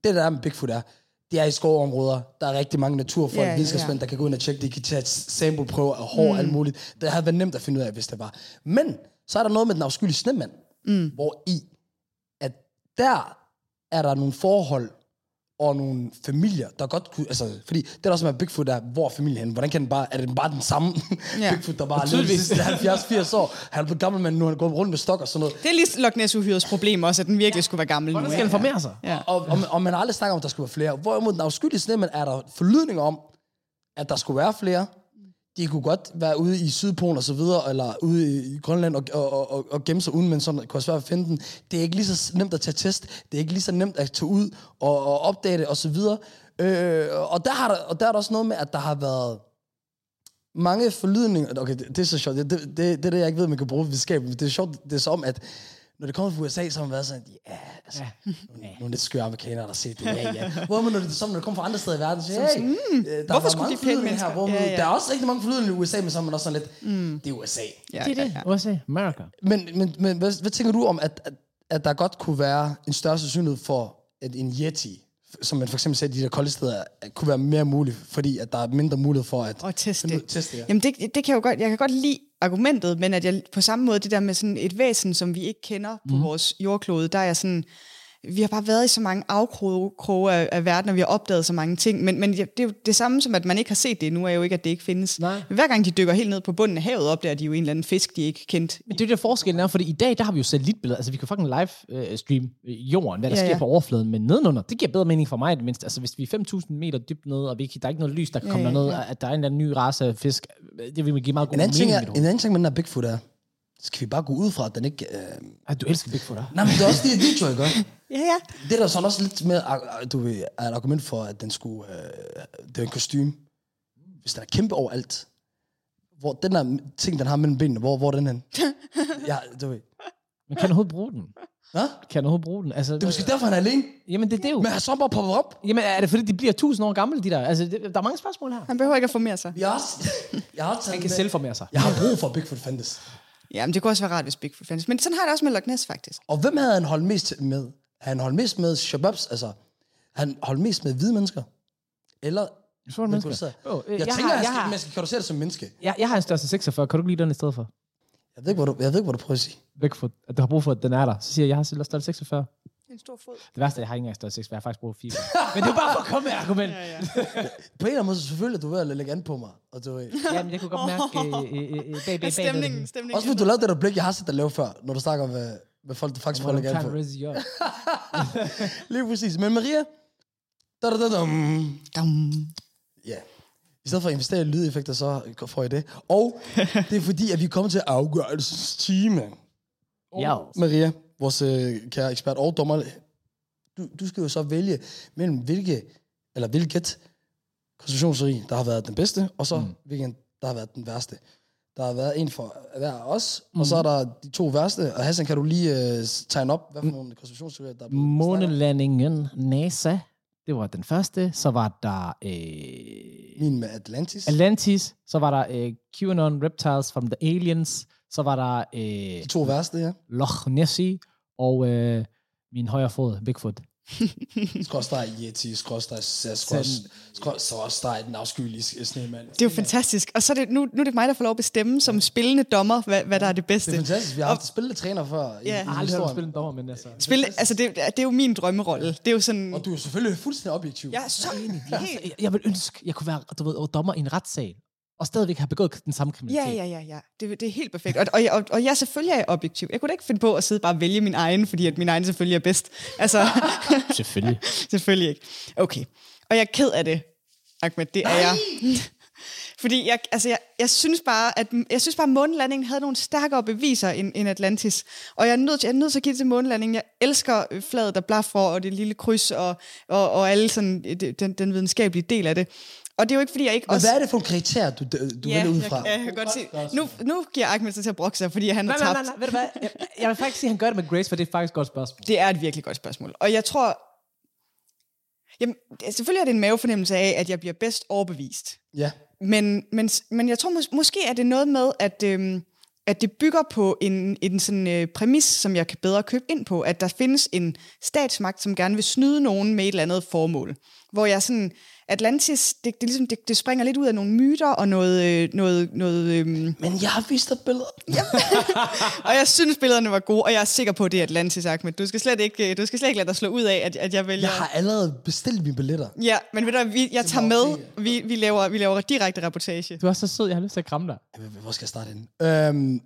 det der er med Bigfoot er, det er i skovområder. Der er rigtig mange naturfolk, ja, videnskabsmænd, der kan gå ind og tjekke. De kan tage et sample-prøve af hår og alt muligt. Det havde været nemt at finde ud af, hvis det var. Men så er der noget med den afskyelige snemand, mm. hvor i, at der er der nogle forhold og nogle familier, der godt kunne, altså, fordi det der også med Bigfoot er, hvor er familien henne? Hvordan kan den bare, er det bare den samme Ja. Bigfoot, der bare har levet de sidste 70-80 år? Han er blevet gammel, men nu er han gået rundt med stok og sådan noget. Det er lige Loch Ness uhyrets problem også, at den virkelig skulle være gammel Hvordan skal han formere sig? Ja. Og, og, og man har aldrig snakket om, at der skulle være flere. Hvorimod den afskyelige snemand er der forlydninger om, at der skulle være flere. De kunne godt være ude i Sydpolen og så videre, eller ude i Grønland og, og, og, og gemme sig uden, men sådan kunne være svært at finde den. Det er ikke lige så nemt at tage test. Det er ikke lige så nemt at tage ud og, og opdage det og så videre. Øh, og, der har der, og der er der også noget med, at der har været mange forlydninger. Okay, det, det er så sjovt. Det, det, det, det er det, jeg ikke ved, man kan bruge videnskab. Det er sjovt, det er som, at når det kommer fra USA, så har man været sådan, ja, altså, ja. Nogle, nogle lidt skøre amerikanere, der har set det, ja, ja. Hvor man, når det, som, når det kommer fra andre steder i verden, så hey, mm, der hvorfor er skulle mange de pæne mennesker? her, hvor man, Ja, ja. der er også rigtig mange forlydninger i USA, men så er man også sådan lidt, mm. det er USA. Ja, Det er det. ja, ja. USA, America. Men, men, men hvad, hvad tænker du om, at, at, at der godt kunne være en større sandsynlighed for, at en Yeti, som man for eksempel ser de der kolde steder, kunne være mere muligt, fordi at der er mindre mulighed for at... Og teste ud- teste ja. Jamen det, det kan jeg jo godt, jeg kan godt lide argumentet, men at jeg på samme måde, det der med sådan et væsen, som vi ikke kender på mm. vores jordklode, der er jeg sådan, vi har bare været i så mange afkroge af, af verden, og vi har opdaget så mange ting, men, men det er jo det samme som, at man ikke har set det nu er jo ikke, at det ikke findes. Nej. Hver gang de dykker helt ned på bunden af havet, opdager de jo en eller anden fisk, de ikke kendte. Men det er jo det forskellen er, fordi i dag, der har vi jo satellitbilleder. Altså, vi kan fucking live øh, stream øh, jorden, hvad der Ja, sker ja. på overfladen, men nedenunder, det giver bedre mening for mig i det mindste. Altså, hvis vi er 5.000 meter dybt nede, og vi ikke, der er ikke noget lys, der kan komme ja, ja, ja. at der er en eller anden ny race af fisk, øh, det vil give meget god En anden, mening ting er, en anden ting med den her Bigfoot er, skal vi bare gå ud fra, at den ikke... Øh... Ej, du elsker Bigfoot, hva'? Nej, men det er også det, video, ikke? også? Ja, ja. Det er der sådan også lidt mere, ar- du ved, er et argument for, at den skulle... Øh, det er en kostume. Hvis den er kæmpe overalt, hvor den der ting, den har mellem benene, hvor, hvor er den hen? ja, du ved. Men kan han overhovedet bruge den? Hva? Kan han overhovedet bruge den? Altså, Det er måske derfor, han er alene. Jamen, det, det er jo... Men han så bare poppet op. Jamen, er det fordi, de bliver 1000 år gamle, de der? Altså, det, der er mange spørgsmål her. Han behøver ikke at formere sig. Jeg har jeg har taget Han den kan med. selv formere sig. Jeg har brug for, Bigfoot fandtes. Ja, men det kunne også være rart, hvis Bigfoot fandtes. Men sådan har jeg det også med Loch Ness, faktisk. Og hvem havde han holdt mest med? Han holdt mest med shababs? Altså, han holdt mest med hvide mennesker? Eller Sorte mennesker. Åh, øh, Jeg, jeg tænker, har- at jeg har- man skal kategorisere det som menneske. Jeg, jeg har en størrelse 46. Kan du ikke lide den i stedet for? Jeg ved ikke, hvad du, jeg ved ikke, hvad du prøver at sige. Bigfoot. At du har brug for, at den er der. Så siger jeg, jeg har størrelse 46. En stor fod. Det værste er, jeg har ikke engang størrelse 46. Jeg har faktisk brug for 4. Men det er bare for at komme med argument. ja, ja. På en eller anden måde, selvfølgelig er du ved at lægge an på mig. Og du. Jamen, jeg kunne godt mærke øh, øh, øh, bag, bag, bag, Stemningen, stemningen. også hvis du lavede det der blik, jeg har set dig lave før, når du snakker om, hvad, hvad folk du faktisk prøver at lægge an på. Lige præcis. Men Maria, da, da, da, dum. Dum. Ja. I stedet for at investere i lydeffekter, så får I det. Og det er fordi, at vi er kommet til afgørelsestime. Ja. Maria, vores øh, kære ekspert og dommer, du, du skal jo så vælge mellem hvilke, eller hvilket konstitutionsrig, der har været den bedste, og så mm. hvilken, der har været den værste. Der har været en for hver af os, mm. og så er der de to værste. Og Hassan, kan du lige øh, tegne op, hvad for nogle konstitutionsserier, der er blevet? Månelandingen NASA. Det var den første. Så var der øh, Min med Atlantis. Atlantis. Så var der øh, QAnon Reptiles from the Aliens. Så var der øh, de to værste, ja. Loch Nessie. Og øh, min højre fod, Bigfoot. skråstrej Yeti, skråstrej skråstrej- den afskyelige snemand. Det er jo fantastisk. Og så er det, nu, nu er det mig, der får lov at bestemme som spillende dommer, hvad, hvad der er det bedste. Det er fantastisk. Vi har haft spillende træner før i, Ja. Jeg har aldrig hørt om historien. spille en dommer, men altså... Spille, altså det, det er jo min drømmerolle. Det er jo sådan... Og du er selvfølgelig fuldstændig objektiv. Jeg er så helt... jeg, jeg vil ønske, jeg kunne være du ved, dommer i en retssal, og stadigvæk have begået den samme kriminalitet. Ja, ja, ja, ja. Det, det er helt perfekt. Og, og, og, og jeg selvfølgelig er objektiv. Jeg kunne da ikke finde på at sidde bare og vælge min egen, fordi at min egen selvfølgelig er bedst. Altså, Selvfølgelig. selvfølgelig ikke. Okay. Og jeg er ked af det, Ahmed. Det er jeg. Fordi jeg, altså jeg, jeg synes bare, at jeg synes bare, at månelandingen havde nogle stærkere beviser end, end Atlantis. Og jeg er, nødt til, jeg er nødt til at give det til månelandingen. Jeg elsker øh, flaget, der blaffer, og det lille kryds, og, og, og alle sådan, det- den, den videnskabelige del af det. Og det er jo ikke, fordi jeg ikke også... hvad er det for en kriterier, du, du Ja, vælger ud jeg, fra? jeg, kan godt se. Nu, nu giver Ahmed sig til at brokke sig, fordi han har Nej, nej, tabt. nej, nej, ved du hvad? Jeg, jeg vil faktisk sige, at han gør det med Grace, for det er faktisk et godt spørgsmål. Det er et virkelig godt spørgsmål. Og jeg tror... Jamen, selvfølgelig er det en mavefornemmelse af, at jeg bliver bedst overbevist. Ja. Men, men, men jeg tror mås- måske er det noget med, at, øhm, at det bygger på en, en sådan øh, præmis, som jeg kan bedre købe ind på, at der findes en statsmagt, som gerne vil snyde nogen med et eller andet formål. Hvor jeg sådan, Atlantis, det, det, ligesom, det, det springer lidt ud af nogle myter og noget, øh, noget, noget øhm, Men jeg har vist dig billeder. Ja. og jeg synes, billederne var gode, og jeg er sikker på, at det er Atlantis, Ahmed. Du skal slet ikke, øh, du skal slet ikke lade dig slå ud af, at, at jeg vælger... Jeg har allerede bestilt mine billetter. Ja, men ved du, vi, jeg tager med, vi, vi, laver, vi laver direkte reportage. Du er så sød, jeg har lyst til at kramme dig. Jamen, Hvor skal jeg starte henne? Øhm,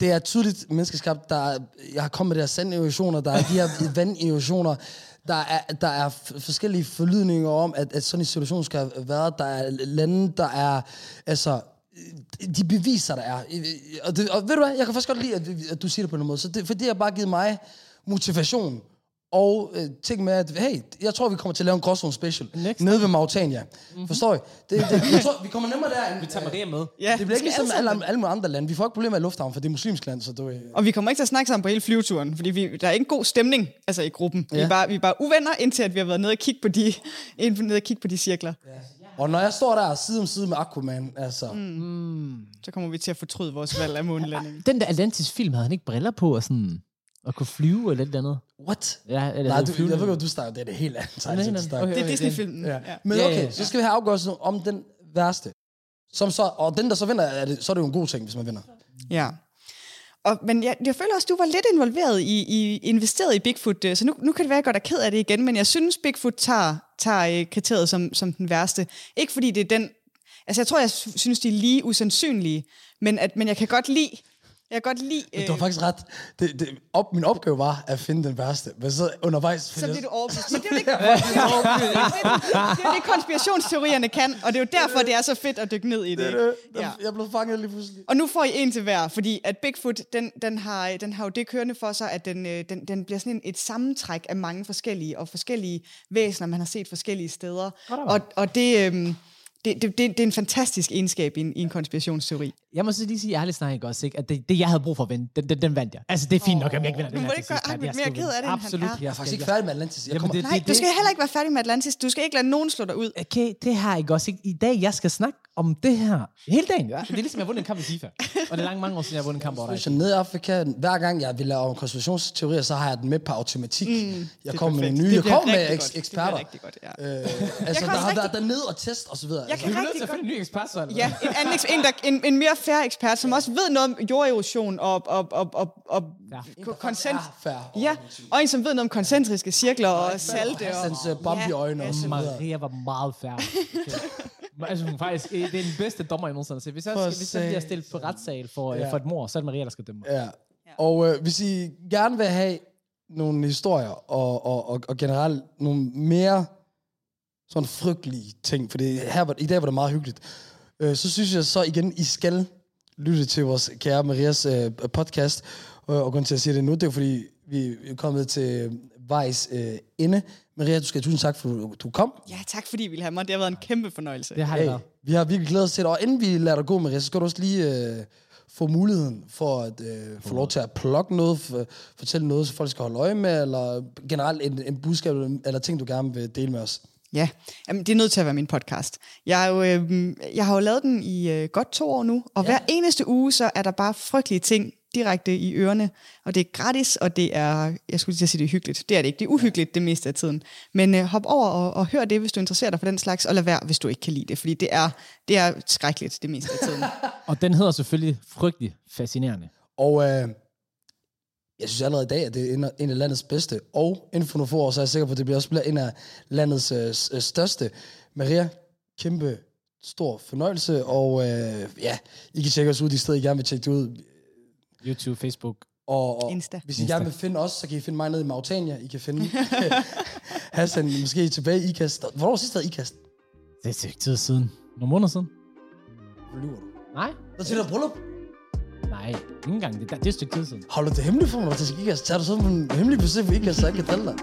det er tydeligt menneskeskabt. Der er, jeg har kommet med de her sanderosioner, der er de her vanderosioner, der er, der er forskellige forlydninger om, at, at sådan en situation skal have været. Der er lande, der er, altså, de beviser, der er. Og, det, og ved du hvad, jeg kan faktisk godt lide, at, at du siger det på en måde. Så det, for det har bare givet mig motivation og øh, ting med, at hey, jeg tror, vi kommer til at lave en gråzone special Next nede ved Mauritania. Mm-hmm. Forstår I? Det, det, jeg tror, vi kommer nemmere derind. Vi tager Maria med. Ja, Det bliver ikke ligesom alle alle, alle andre lande. Vi får ikke problemer i lufthavnen, for det er muslimsk land, så du... Øh, Og vi kommer ikke til at snakke sammen på hele flyveturen, fordi vi, der er ikke en god stemning altså i gruppen. Ja. Vi, er bare, vi er bare uvenner, indtil at vi har været nede og kigge på de, nede og kigge på de cirkler. Ja. og når jeg står der side om side med Aquaman, altså... Mm. Så kommer vi til at fortryde vores valg af månelandingen. Den der Atlantis-film, havde han ikke briller på og sådan... Og kunne flyve eller et eller andet? What? Ja, eller Nej, du, flyve- jeg ved godt, du snakker. Det er det helt andet. Nej. tegneserie, Okay. Det er Disney-filmen. Ja. Ja. Men Ja, okay, ja, så skal vi have afgørelsen om den værste. Som så, og den, der så vinder, er det, så er det jo en god ting, hvis man vinder. ja. Og, men jeg, jeg føler også, du var lidt involveret i, i investeret i Bigfoot, øh, så nu, nu kan det være, at jeg godt er ked af det igen, men jeg synes, Bigfoot tager, tager øh, kriteriet som, som den værste. Ikke fordi det er den... Altså, jeg tror, jeg sy- synes, de er lige usandsynlige, men, at, men jeg kan godt lide... Jeg kan godt lide... Men du har faktisk ret. Det, det, op, min opgave var at finde den værste. Men så undervejs... så bliver du overbevist. Men det er jo det, det, det, konspirationsteorierne kan, og det er jo derfor, det er så fedt at dykke ned i det. Ikke? Ja. Jeg blev fanget lige pludselig. Og nu får I en til hver, fordi at Bigfoot, den, den, har, den har jo det kørende for sig, at den, øh, den, den bliver sådan en, et sammentræk af mange forskellige, og forskellige væsener, man har set forskellige steder. Og, og det, øhm, det, det, det, det er en fantastisk egenskab i en, i en konspirationsteori. Jeg må så lige sige ærligt snart ikke også, ikke? at det, det, jeg havde brug for at vinde, den, den, den vandt jeg. Altså, det er fint nok, om jeg ikke vinder den Du må her ikke gøre Ahmed mere ked af det, end han Absolut. er. Jeg er faktisk ikke færdig med Atlantis. Jeg Jamen, det- Nej, du skal heller ikke være færdig med Atlantis. Du skal ikke lade nogen slå dig ud. Okay, det har jeg også ikke. I dag, jeg skal snakke om det her hele dagen. Ja. Det er ligesom, jeg har vundet en kamp i FIFA. Og det er langt mange år siden, jeg har vundet en kamp over dig. Så nede i Afrika, hver gang jeg vil lave konspirationsteorier, så har jeg den med på automatik. Mm, jeg kommer med nye, Det jeg kommer med rigtig eks- godt. Det eksperter. bliver rigtig godt, ja. Øh, altså, der har været dernede og test og så videre. Jeg kan er rigtig til at godt finde en ny ekspert, så. Ja, en, anden, eks- en, der, en, en mere færre ekspert, som også ved noget om jorderosion og, og, og, og, og Ja. ja. er fair. Ja, og en, som ved noget om koncentriske cirkler og salte. Og, Hassans uh, bombe i øjnene og så hvad? videre. Maria var meget færdig. Okay. Altså, hun faktisk, øh, det er den bedste dommer, jeg nogensinde har set. Hvis jeg, For skal, hvis jeg bliver stillet på retssal for, Ja. ja. for et mor, så er det Maria, der skal dømme mig. Ja. Og øh, hvis I gerne vil have nogle historier, og, og, og, og generelt nogle mere sådan frygtelige ting, for det, her var, i dag var det meget hyggeligt, øh, så synes jeg så igen, I skal lytte til vores kære Marias øh, podcast, og, og grunden til at sige det nu, det er fordi, vi er kommet til vejs øh, ende. Maria, du skal tusind tak, for du, du kom. ja, tak fordi I ville have mig. Det har været en kæmpe fornøjelse. Det har det Hey, vi har virkelig glædet os til det, og inden vi lader dig gå, Maria, så skal du også lige øh, få muligheden for at øh, få lov til at plukke noget, for, fortælle noget, så folk skal holde øje med, eller generelt en, en budskab eller ting, du gerne vil dele med os. Ja, Jamen, det er nødt til at være min podcast. Jeg, er jo, øh, jeg har jo lavet den i øh, godt to år nu, og ja. hver eneste uge, så er der bare frygtelige ting, direkte i ørerne, og det er gratis, og det er, jeg skulle lige sige, det er hyggeligt. Det er det ikke, det er uhyggeligt det meste af tiden. Men øh, hop over og, og hør det, hvis du interesserer dig for den slags, og lad være, hvis du ikke kan lide det, fordi det er, det er skrækkeligt det meste af tiden. Og den hedder selvfølgelig frygtelig fascinerende. Og øh, jeg synes allerede i dag, at det er en af, en af landets bedste. Og inden for nogle få år, så er jeg sikker på, at det bliver også bliver en af landets øh, øh, største. Maria, kæmpe stor fornøjelse. Og øh, ja, I kan tjekke os ud de steder, I gerne vil tjekke det ud. YouTube, Facebook. Og, og Insta. hvis I Insta. gerne vil finde os, så kan I finde mig nede i Mauritania. I kan finde Hassan måske tilbage i IKAST. Hvornår var sidst, der IKAST? Det er stykke tid siden. Nogle måneder siden. Hvor lyver du? Nej. Hvad til der bryllup? Nej, ikke engang. Det, det er et stykke tid siden. Holder du det hemmeligt for mig, til IKAST? Tager du sådan en hemmelig besøg på IKAST, så jeg kan drille dig?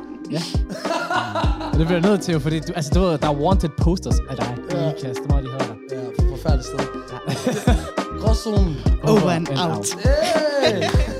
Og det bliver jeg nødt til, fordi du, altså, du ved, der er wanted posters af dig Ja. ja. i IKAST. Det må de høre dig. Ja, for forfærdeligt sted. Gråzonen. Over and out. Hey!